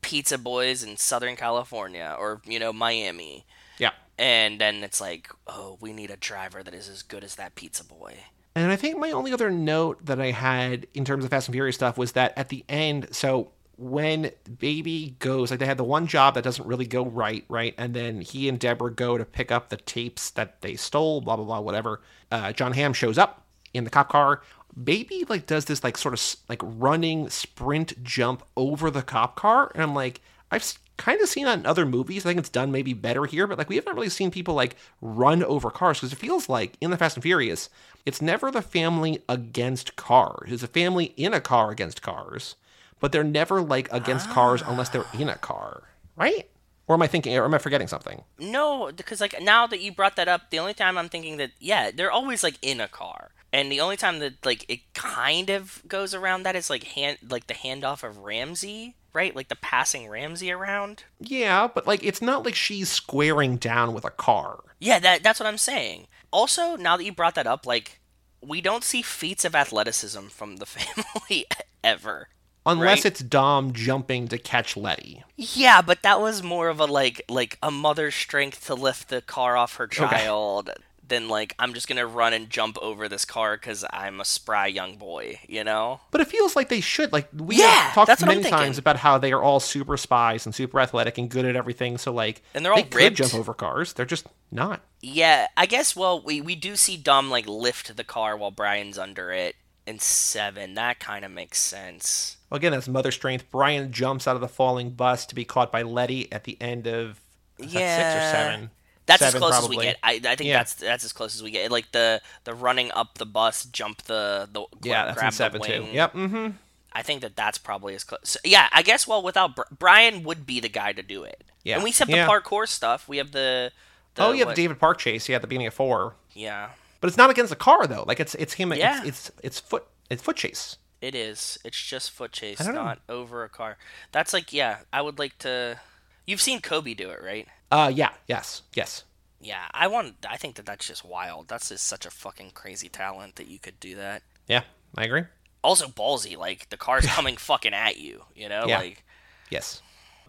pizza boys in Southern California or you know Miami, Yeah. and then it's like, oh, we need a driver that is as good as that pizza boy. And I think my only other note that I had in terms of Fast and Furious stuff was that at the end, so when Baby goes, like they had the one job that doesn't really go right, right? And then he and Deborah go to pick up the tapes that they stole, blah, blah, blah, whatever. Uh, Jon Hamm shows up in the cop car. Baby, like, does this, like, sort of, like, running sprint jump over the cop car. And I'm like, I've kind of seen in other movies. I think it's done maybe better here, but like we haven't really seen people like run over cars because it feels like in the Fast and Furious, it's never the family against cars. It's a family in a car against cars, but they're never like against cars unless they're in a car, right? Or am I thinking? Or am I forgetting something? No, because like now that you brought that up, the only time I'm thinking that yeah, they're always like in a car, and the only time that like it kind of goes around that is like hand like the handoff of Ramsey, right? Like the passing Ramsey around. Yeah, but like it's not like she's squaring down with a car. Yeah, that that's what I'm saying. Also, now that you brought that up, like we don't see feats of athleticism from the family ever. Unless Right. it's Dom jumping to catch Letty. Yeah, but that was more of a like like a mother's strength to lift the car off her child than like I'm just gonna run and jump over this car because I'm a spry young boy, you know? But it feels like they should. Like we Yeah, talked that's what I'm many times about how they are all super spies and super athletic and good at everything. So like, And they're all they could ripped. jump over cars. They're just not. Yeah, I guess. Well, we we do see Dom like lift the car while Brian's under it in seven. That kind of makes sense. Well, again, that's mother strength. Brian jumps out of the falling bus to be caught by Letty at the end of that six or seven. That's Seven, as close as we get. I, I think Yeah. that's that's as close as we get. Like the the running up the bus, jump the the Yeah, that's grab seven the too. wing. Yep. Mm-hmm. I think that that's probably as close. So, yeah, I guess. Well, without Br- Brian would be the guy to do it. Yeah. and we have the Yeah. parkour stuff. We have the. the oh yeah, what- the David Park chase. Yeah, at the beginning of four. Yeah, But it's not against the car though. Like it's it's him. Yeah. It's, it's it's foot it's foot chase. It is. It's just foot chase, don't know. over a car. That's like, yeah. I would like to. You've seen Kobe do it, right? Uh yeah yes yes. Yeah, I want. I think that that's just wild. That's just such a fucking crazy talent that you could do that. Yeah, I agree. Also ballsy, like the car's coming fucking at you. You know, Yeah. like Yes.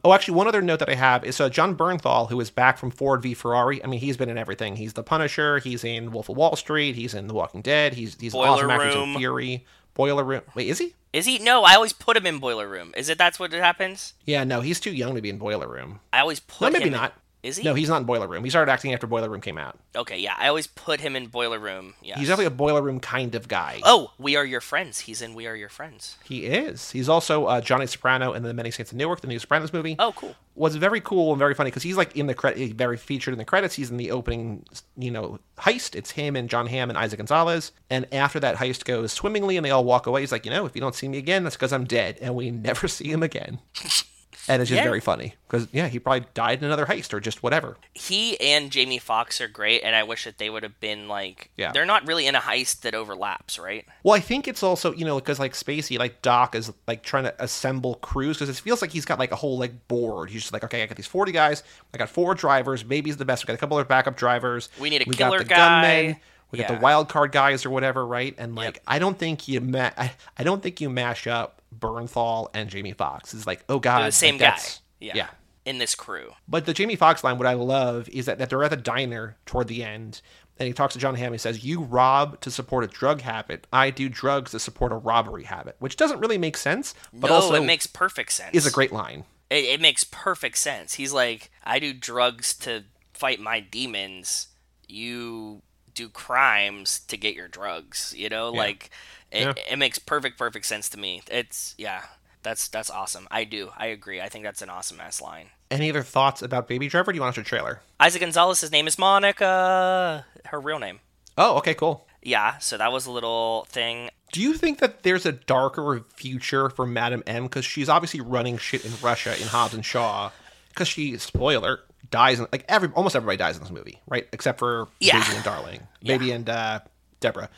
Oh, actually, one other note that I have is uh, Jon Bernthal, who is back from Ford v Ferrari. I mean, he's been in everything. He's the Punisher. He's in Wolf of Wall Street. He's in The Walking Dead. He's he's Boiler awesome actor. In Fury. Boiler Room. Wait, is he? is he? No, I always put him in boiler room. Is it that's what it happens? Yeah, no, he's too young to be in Boiler Room. I always put No, maybe him. not. Is he? No, he's not in Boiler Room. He started acting after Boiler Room came out. Okay, yeah, I always put him in boiler room. Yeah. He's definitely a Boiler Room kind of guy. Oh, we are your friends. He's in We Are Your Friends. He is. He's also uh, Johnny Soprano in The Many Saints of Newark, the new Sopranos movie. Oh, cool. was very cool and very funny because he's like in the credit, very featured in the credits. He's in the opening, you know, heist. It's him and Jon Hamm and Eiza González. And after that heist goes swimmingly and they all walk away, he's like, you know, if you don't see me again, that's because I'm dead. And we never see him again. And it's just Yeah. very funny because yeah, he probably died in another heist or just whatever. He and Jamie Foxx are great, and I wish that they would have been like. Yeah. They're not really in a heist that overlaps, right? Well, I think it's also you know because like Spacey, like Doc is like trying to assemble crews because it feels like he's got like a whole like board. He's just like, okay, I got these forty guys, I got four drivers. Maybe he's the best. We got a couple of backup drivers. We need a we killer got the guy. gunmen. We got the wild card guys or whatever, right? And like, Yep. I don't think you ma- I, I don't think you mash up Bernthal and Jamie Foxx. It's like, oh god, They're the same like, guy. Yeah. yeah. In this crew. But the Jamie Foxx line, what I love is that, that they're at the diner toward the end, and he talks to Jon Hamm. He says, "You rob to support a drug habit. I do drugs to support a robbery habit," which doesn't really make sense, but no, also it makes perfect sense. is a great line. It, it makes perfect sense. He's like, I do drugs to fight my demons. You do crimes to get your drugs. You know, like it, Yeah. it makes perfect, perfect sense to me. It's yeah, that's that's awesome. I do. I agree. I think that's an awesome ass line. Any other thoughts about Baby Driver? Do you want to watch a trailer? Eiza González's name is Monica. Her real name. Oh, okay, cool. Yeah. So that was a little thing. Do you think that there's a darker future for Madame M because she's obviously running shit in Russia in Hobbs and Shaw? Because she, spoiler, dies in, like every almost everybody dies in this movie, right? Except for Yeah. Baby and Darling, Baby and uh, Deborah.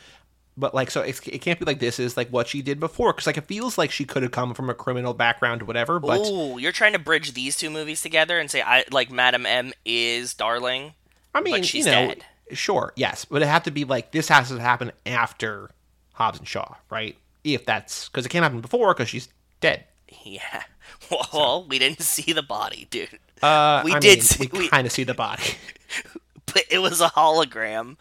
But like, so it's, it can't be like this is like what she did before because like it feels like she could have come from a criminal background whatever. But Ooh, you're trying to bridge these two movies together and say I like Madame M is Darling. I mean, she's you know, dead. sure, yes, but it have to be like this has to happen after Hobbs and Shaw, right? If that's because it can't happen before because she's dead. Yeah. Well, we didn't see the body, dude. Uh, We I did mean, see- we kind of see the body. But it was a hologram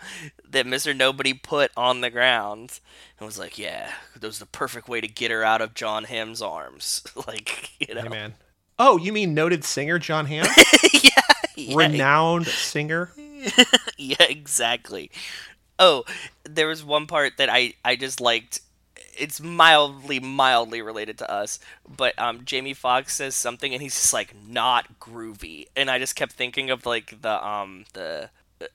that Mr. Nobody put on the ground and was like, yeah, that was the perfect way to get her out of Jon Hamm's arms. like, you know. Hey, man. Oh, you mean noted singer Jon Hamm? yeah, yeah, Renowned singer? yeah, exactly. Oh, there was one part that I I just liked. It's mildly mildly related to us, but um Jamie Foxx says something and he's just like not groovy, and I just kept thinking of like the um the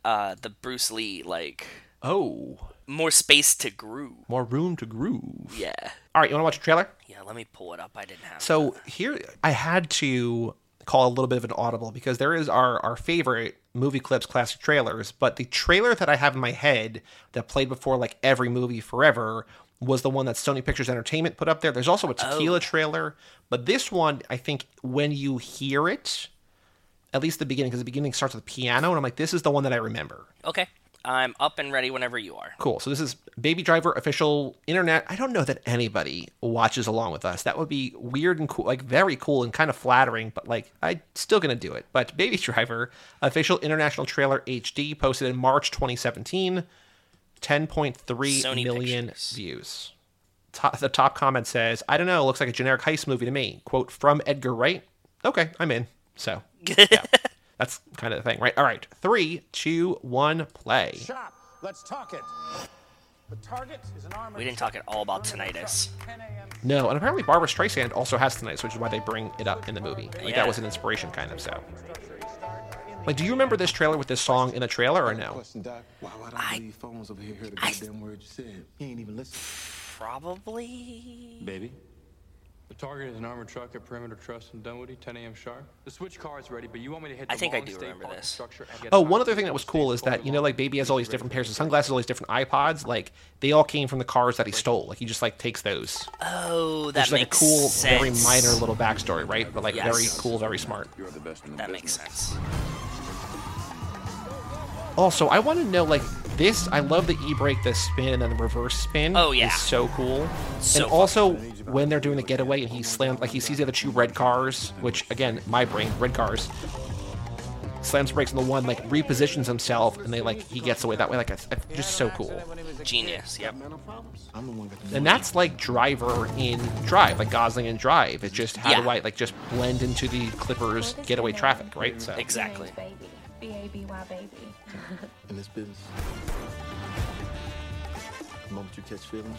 uh the Bruce Lee like Oh, more space to groove. more room to groove. Yeah. All right, you want to watch a trailer? Yeah, let me pull it up. I didn't have So here, I had to call a little bit of an audible because there is our, our favorite movie clips, classic trailers, but the trailer that I have in my head that played before like every movie forever was the one that Sony Pictures Entertainment put up there. There's also a oh. tequila trailer, but this one, I think when you hear it, at least the beginning, because the beginning starts with piano, and I'm like, this is the one that I remember. Okay. I'm up and ready whenever you are. Cool. So this is Baby Driver official internet. I don't know that anybody watches along with us. That would be weird and cool, like very cool and kind of flattering, but like I'm still gonna do it. But Baby Driver official international trailer HD posted in March 2017, 10.3 Sony million Pictures. views. To- the top comment says, "I don't know. Looks like a generic heist movie to me." Quote from Edgar Wright. Okay, I'm in. So yeah, that's kind of the thing, right? All right, three, two, one, play. Shop. Let's talk it. The target is an armored We didn't talk at all about tinnitus. No, and apparently Barbra Streisand also has tinnitus, which is why they bring it up in the movie. Like Yeah. that was an inspiration, kind of. So, like, do you remember this trailer with this song in the trailer or no? Question, Doc. Why would I, I- leave phones over here? Heard the I- goddamn word you said. He ain't even listen. Probably. Baby, The target is an armored truck at Perimeter Trust in Dunwoody, 10 a.m. sharp. The switch car is ready, but you want me to hit the I think I do remember this. structure and get Oh, a one high other thing that was cool is that you know, like Baby has all these different pairs of sunglasses, all these different iPods. Like they all came from the cars that he stole. Like he just like takes those. Oh, that Which is like a makes cool, sense. very minor little backstory, right? But like very cool, very smart. You're the best in the That makes sense. Also, I want to know like this. I love the e-brake, the spin, and then the reverse spin. Oh, yeah. is so cool. So and also when they're doing the getaway and he slams, like he sees the other two red cars, which again, my brain, red cars. Slams brakes on the one, like repositions himself, and they like he gets away that way. Like it's, it's just so cool. Genius. Yep. And that's like Driver in Drive, like Gosling in Drive. It's just how do Yeah. I like just blend into the Clippers getaway traffic, right? So Exactly. Baby. B-A-B-Y baby. In this business. The moment you catch feelings,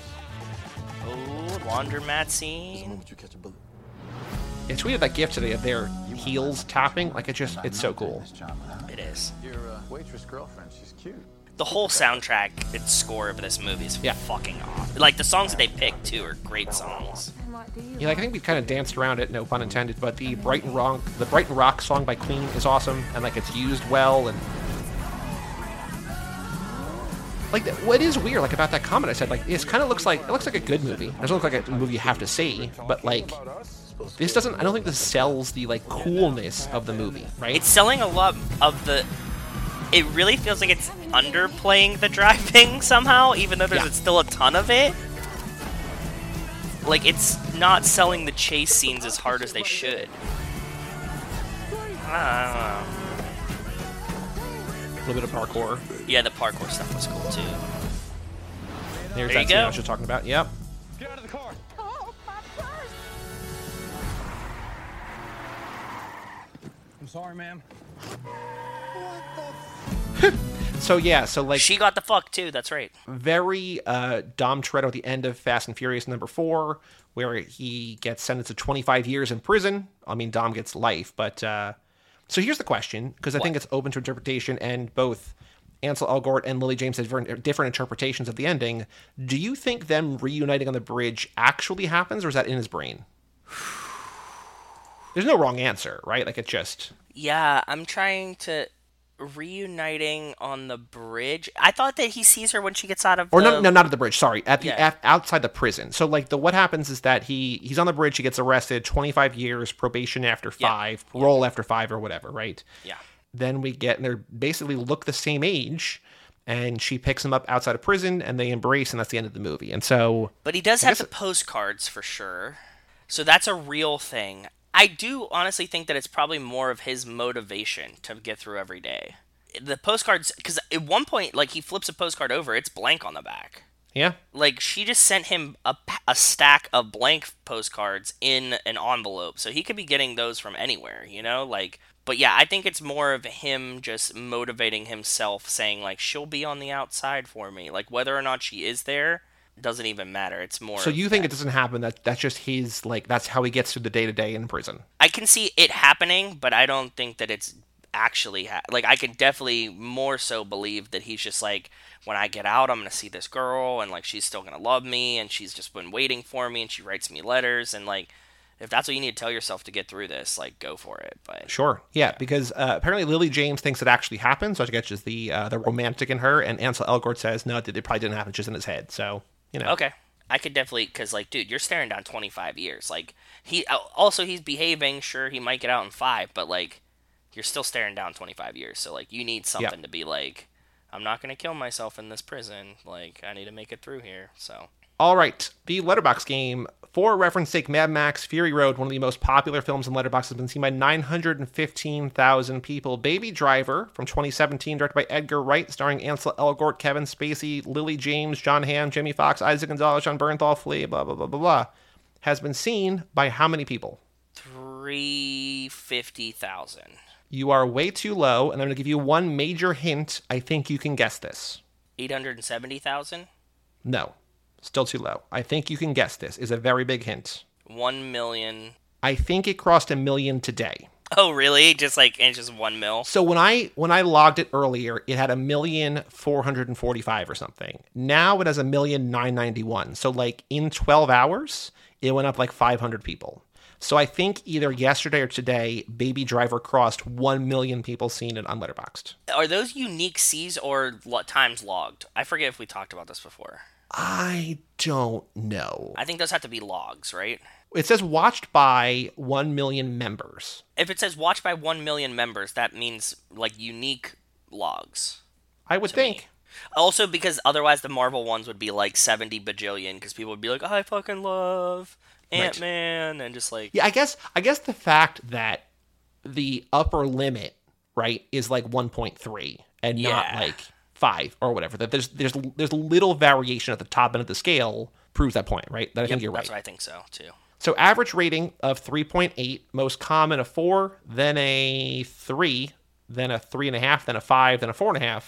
Oh, laundromat is the scene. moment you catch a bullet. I tweeted that gift today of their heels tapping. Like it just, it's so cool. It is. Your uh, waitress girlfriend, she's cute. The whole soundtrack and score of this movie is Yeah. fucking off. Like the songs that they picked too are great songs. What do you Yeah, like I think we kind of danced around it, no pun intended. But the Brighton Rock, the Brighton Rock song by Queen is awesome, and like it's used well. And like what is weird, like about that comment I said, like it kind of looks like it looks like a good movie. It doesn't look like a movie you have to see, but like this doesn't. I don't think this sells the like coolness of the movie, right? It's selling a lot of the. It really feels like it's underplaying the driving somehow, even though there's Yeah. still a ton of it. Like it's not selling the chase scenes as hard as they should. A little bit of parkour. Don't know. Yeah, the parkour stuff was cool too. There's There that you scene I was just talking about. Yep. Get out of the car. Oh, I'm sorry, ma'am. So yeah, so like She got the fuck too. That's right. very uh, Dom Toretto at the end of Fast and Furious number four, where he gets sentenced to 25 years in prison. I mean, Dom gets life, but uh, so here's the question because I think it's open to interpretation, and both Ansel Elgort and Lily James have different, different interpretations of the ending. Do you think them reuniting on the bridge actually happens, or is that in his brain? There's no wrong answer, right? Like it's just Yeah, I'm trying to reuniting on the bridge. I thought that he sees her when she gets out of or the... no, no, not at the bridge. Sorry, at the Yeah. af- outside the prison. So like the what happens is that he he's on the bridge. He gets arrested, twenty five years probation after Yeah. five, parole after five, or whatever. Right. Yeah. Then we get and they're basically look the same age, and she picks him up outside of prison, and they embrace, and that's the end of the movie. And so But he does I have the postcards for sure. So that's a real thing. I do honestly think that it's probably more of his motivation to get through every day. The postcards, because at one point, like he flips a postcard over, it's blank on the back. yeah, Like she just sent him a, a stack of blank postcards in an envelope, so he could be getting those from anywhere, you know. Like, but yeah, I think it's more of him just motivating himself, saying like she'll be on the outside for me, like whether or not she is there doesn't even matter. It's more. so you think that. it doesn't happen? That that's just his like that's how he gets through the day to day in prison. I can see it happening, but I don't think that it's actually ha- like I can definitely more so believe that he's just like when I get out, I'm gonna see this girl, and like she's still gonna love me, and she's just been waiting for me, and she writes me letters, and like if that's what you need to tell yourself to get through this, like go for it. But Sure. Yeah, because uh, apparently Lily James thinks it actually happened, so I guess is the uh, the romantic in her, and Ansel Elgort says no, it it probably didn't happen, it's just in his head. So you know, okay. I could definitely, cause like, dude, you're staring down 25 years. Like, he also he's behaving. Sure, he might get out in five, but like, you're still staring down 25 years. So like, you need something to be like, I'm not gonna kill myself in this prison. Like, I need to make it through here. So All right, the Letterboxd game. For reference sake, Mad Max Fury Road, one of the most popular films in Letterboxd, has been seen by 915,000 people. Baby Driver from 2017, directed by Edgar Wright, starring Ansel Elgort, Kevin Spacey, Lily James, Jon Hamm, Jimmy Fox, Eiza González, Jon Bernthal, Flea, blah, blah, blah, blah, blah, has been seen by how many people? three fifty thousand. You are way too low, and I'm going to give you one major hint. I think you can guess this. Eight hundred and seventy thousand. No, still too low. I think you can guess this. Is a very big hint. One million. I think it crossed a million today. Oh, really? Just like and just one mil. So when I when I logged it earlier, it had a million four hundred and forty five or something. Now it has a million nine ninety one. So like in twelve hours, it went up like 500 people. So I think either yesterday or today, Baby Driver crossed 1 million people seen it on Letterboxd. Are those unique C's or lo- times logged? I forget if we talked about this before. I don't know. I think those have to be logs, right? It says watched by 1 million members. If it says watched by 1 million members, that means like unique logs. I would think. Also, because otherwise the Marvel ones would be like 70 bajillion, because people would be like, I fucking love Ant Man, and just like, Yeah, I guess I guess the fact that the upper limit, right, is like 1.3 and not like 5 or whatever. That there's there's there's little variation at the top end of the scale proves that point, right? That I Yep, think you're right. that's what I think so too. So average rating of 3.8, most common a 4, then a 3, then a 3.5, then a 5, then a 4.5.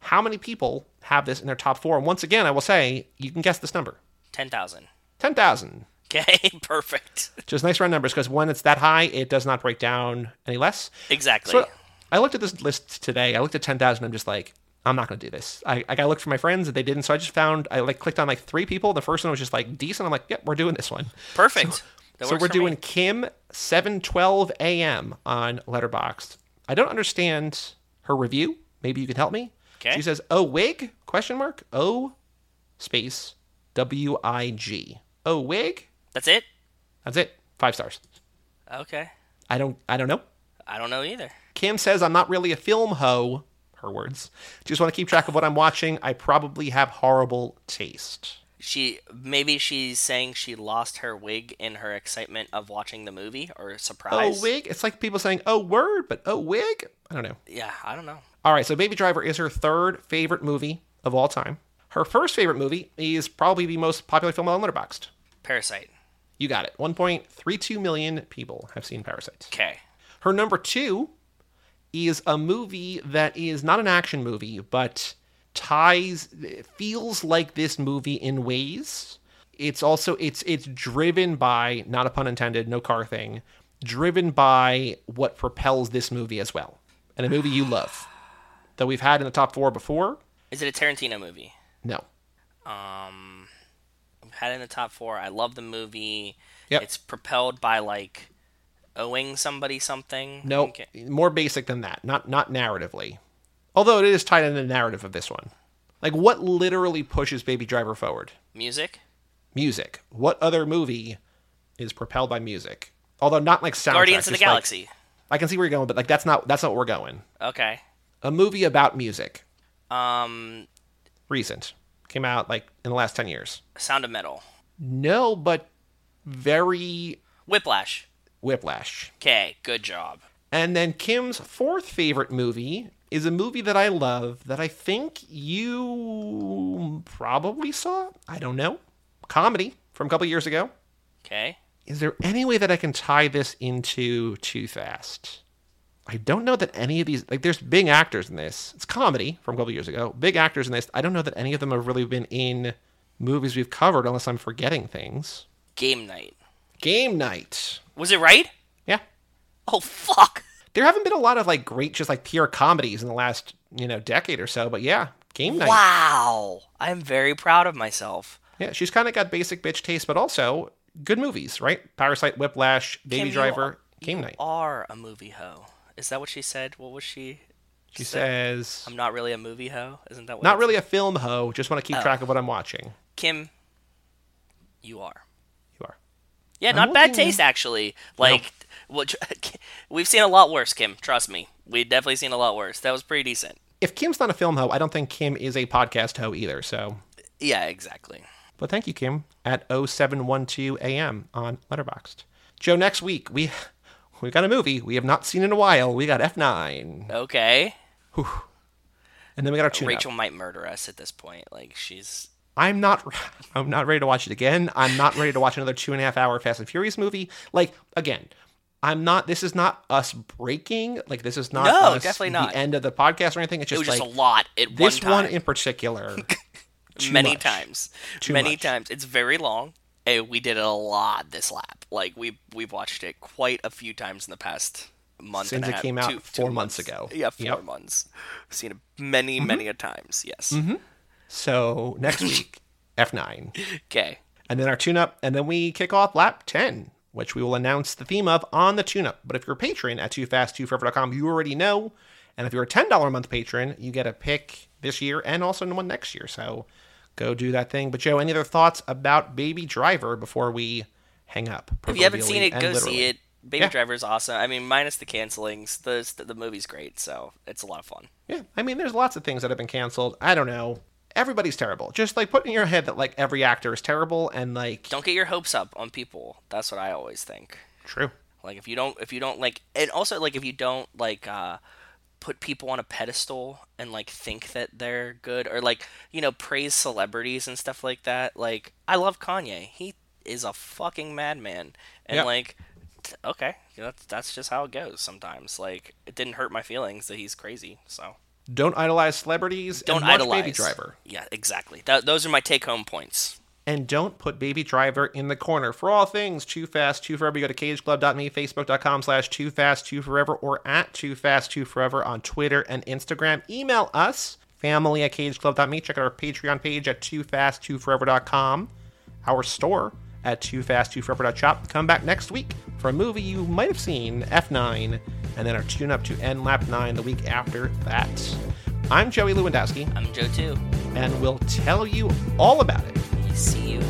How many people have this in their top four? And once again, I will say, you can guess this number 10,000. 10,000. Okay, perfect. Just nice round numbers because when it's that high, it does not break down any less. Exactly. So I looked at this list today. I looked at 10,000. I'm just like, I'm not going to do this. I, I got looked for my friends and they didn't. So I just found, I like clicked on like three people. The first one was just like decent. I'm like, yep, we're doing this one. perfect. That so we're for me. doing Kim 712 AM on Letterboxd. I don't understand her review. Maybe you can help me. Okay. She says, "Oh wig?" question mark. O space W I G. Oh wig? That's it? That's it. 5 stars. Okay. I don't I don't know. I don't know either. Kim says, "I'm not really a film hoe." Her words. Just want to keep track of what I'm watching. I probably have horrible taste. She maybe she's saying she lost her wig in her excitement of watching the movie or surprise. Oh wig? It's like people saying, "Oh word," but "Oh wig." I don't know. Yeah, I don't know. All right, so Baby Driver is her third favorite movie of all time. Her first favorite movie is probably the most popular film on Letterboxd. Parasite. You got it. 1.32 million people have seen Parasite. Okay. Her number two is a movie that is not an action movie, but ties feels like this movie in ways. It's also it's it's driven by not a pun intended, no car thing, driven by what propels this movie as well, and a movie you love that we've had in the top four before. Is it a Tarantino movie? No, Um I've had it in the top 4. I love the movie. Yep. It's propelled by like owing somebody something. no, Okay. more basic than that. Not not narratively, although it is tied in the narrative of this one. Like what literally pushes Baby Driver forward? Music? music. What other movie is propelled by music? Although not like soundtrack. Guardians of the just like- Galaxy. I can see where you're going, but like that's not that's not where we're going. Okay. A movie about music, Um recent, came out like in the last ten years. Sound of Metal. No, but very Whiplash. Whiplash. Okay, good job. And then Kim's fourth favorite movie is a movie that I love that I think you probably saw. I don't know. Comedy from a couple years ago. Okay. Is there any way that I can tie this into Too Fast? I don't know that any of these like there's big actors in this. It's comedy from a couple years ago. Big actors in this. I don't know that any of them have really been in movies we've covered unless I'm forgetting things. Game night. Game night. Was it right? Yeah. Oh fuck. There haven't been a lot of like great just like pure comedies in the last, you know, decade or so, but yeah, Game night. Wow. I'm very proud of myself. Yeah, she's kind of got basic bitch taste, but also good movies, right? Parasite, Whiplash, Baby Kim, Driver, are- Game you Night. Are a movie hoe. Is that what she said? What was she? She says, I'm not really a movie hoe. Isn't that what not really a film hoe, just want to keep Oh. track of what I'm watching. Kim, you are. Yeah, I'm not bad taste actually. Like, what we've seen a lot worse, Kim. Trust me, we've definitely seen a lot worse. That was pretty decent. If Kim's not a film hoe, I don't think Kim is a podcast hoe either. So, Yeah, exactly. but thank you, Kim, at 0712 AM on Letterboxd. Joe, next week we we got a movie we have not seen in a while. We got F9, Okay. and then we got our tune Rachel might murder us at this point. Like she's I'm not. I'm not ready to watch it again. I'm not ready to watch another two and a half hour Fast and Furious movie. Like again, I'm not. This is not us breaking. Like this is not. No, us, definitely not. the end of the podcast or anything. It's it just was like just a lot at this one one in particular. many much. times. Too many much. times. It's very long. And we did it a lot this lap. Like we we've watched it quite a few times in the past month. Since and a it half- came out two- four two months ago. Yeah, four Yep. months. Seen it many, Mm-hmm. many a times. Yes. So next week, F9. Okay. and then our tune up, and then we kick off lap 10, which we will announce the theme of on the tune up. But if you're a patron at toofast2forever.com, you already know. And if you're a $10 a month patron, you get a pick this year and also one next year. So go do that thing. But Joe, any other thoughts about Baby Driver before we hang up? If you haven't seen it, go literally? see it. Baby Yeah. Driver is awesome. I mean, minus the cancelings, the the movie's great, so it's a lot of fun. Yeah, I mean, there's lots of things that have been canceled. I don't know. Everybody's terrible. Just like put in your head that like every actor is terrible and like Don't get your hopes up on people. That's what I always think. true. Like if you don't if you don't like and also like if you don't like uh put people on a pedestal and like think that they're good or like, you know, praise celebrities and stuff like that. Like I love Kanye. He is a fucking madman. And Yeah. like okay, that's that's just how it goes sometimes. Like it didn't hurt my feelings that he's crazy. So Don't idolize celebrities. don't idolize Baby Driver. Yeah, exactly. That, those are my take home points. And don't put Baby Driver in the corner. For all things Too Fast, Too Forever, you go to cageclub.me, facebook.com slash Too Fast, Too Forever, or at Too Fast, Too Forever on Twitter and Instagram. Email us, family at cageclub.me. Check out our Patreon page at toofast2forever.com. Our store at toofast2forever.shop. Come back next week for a movie you might have seen, F9, and then our tune up to N Lap 9 the week after that. I'm Joey Lewandowski, I'm Joe too. and we'll tell you all about it See you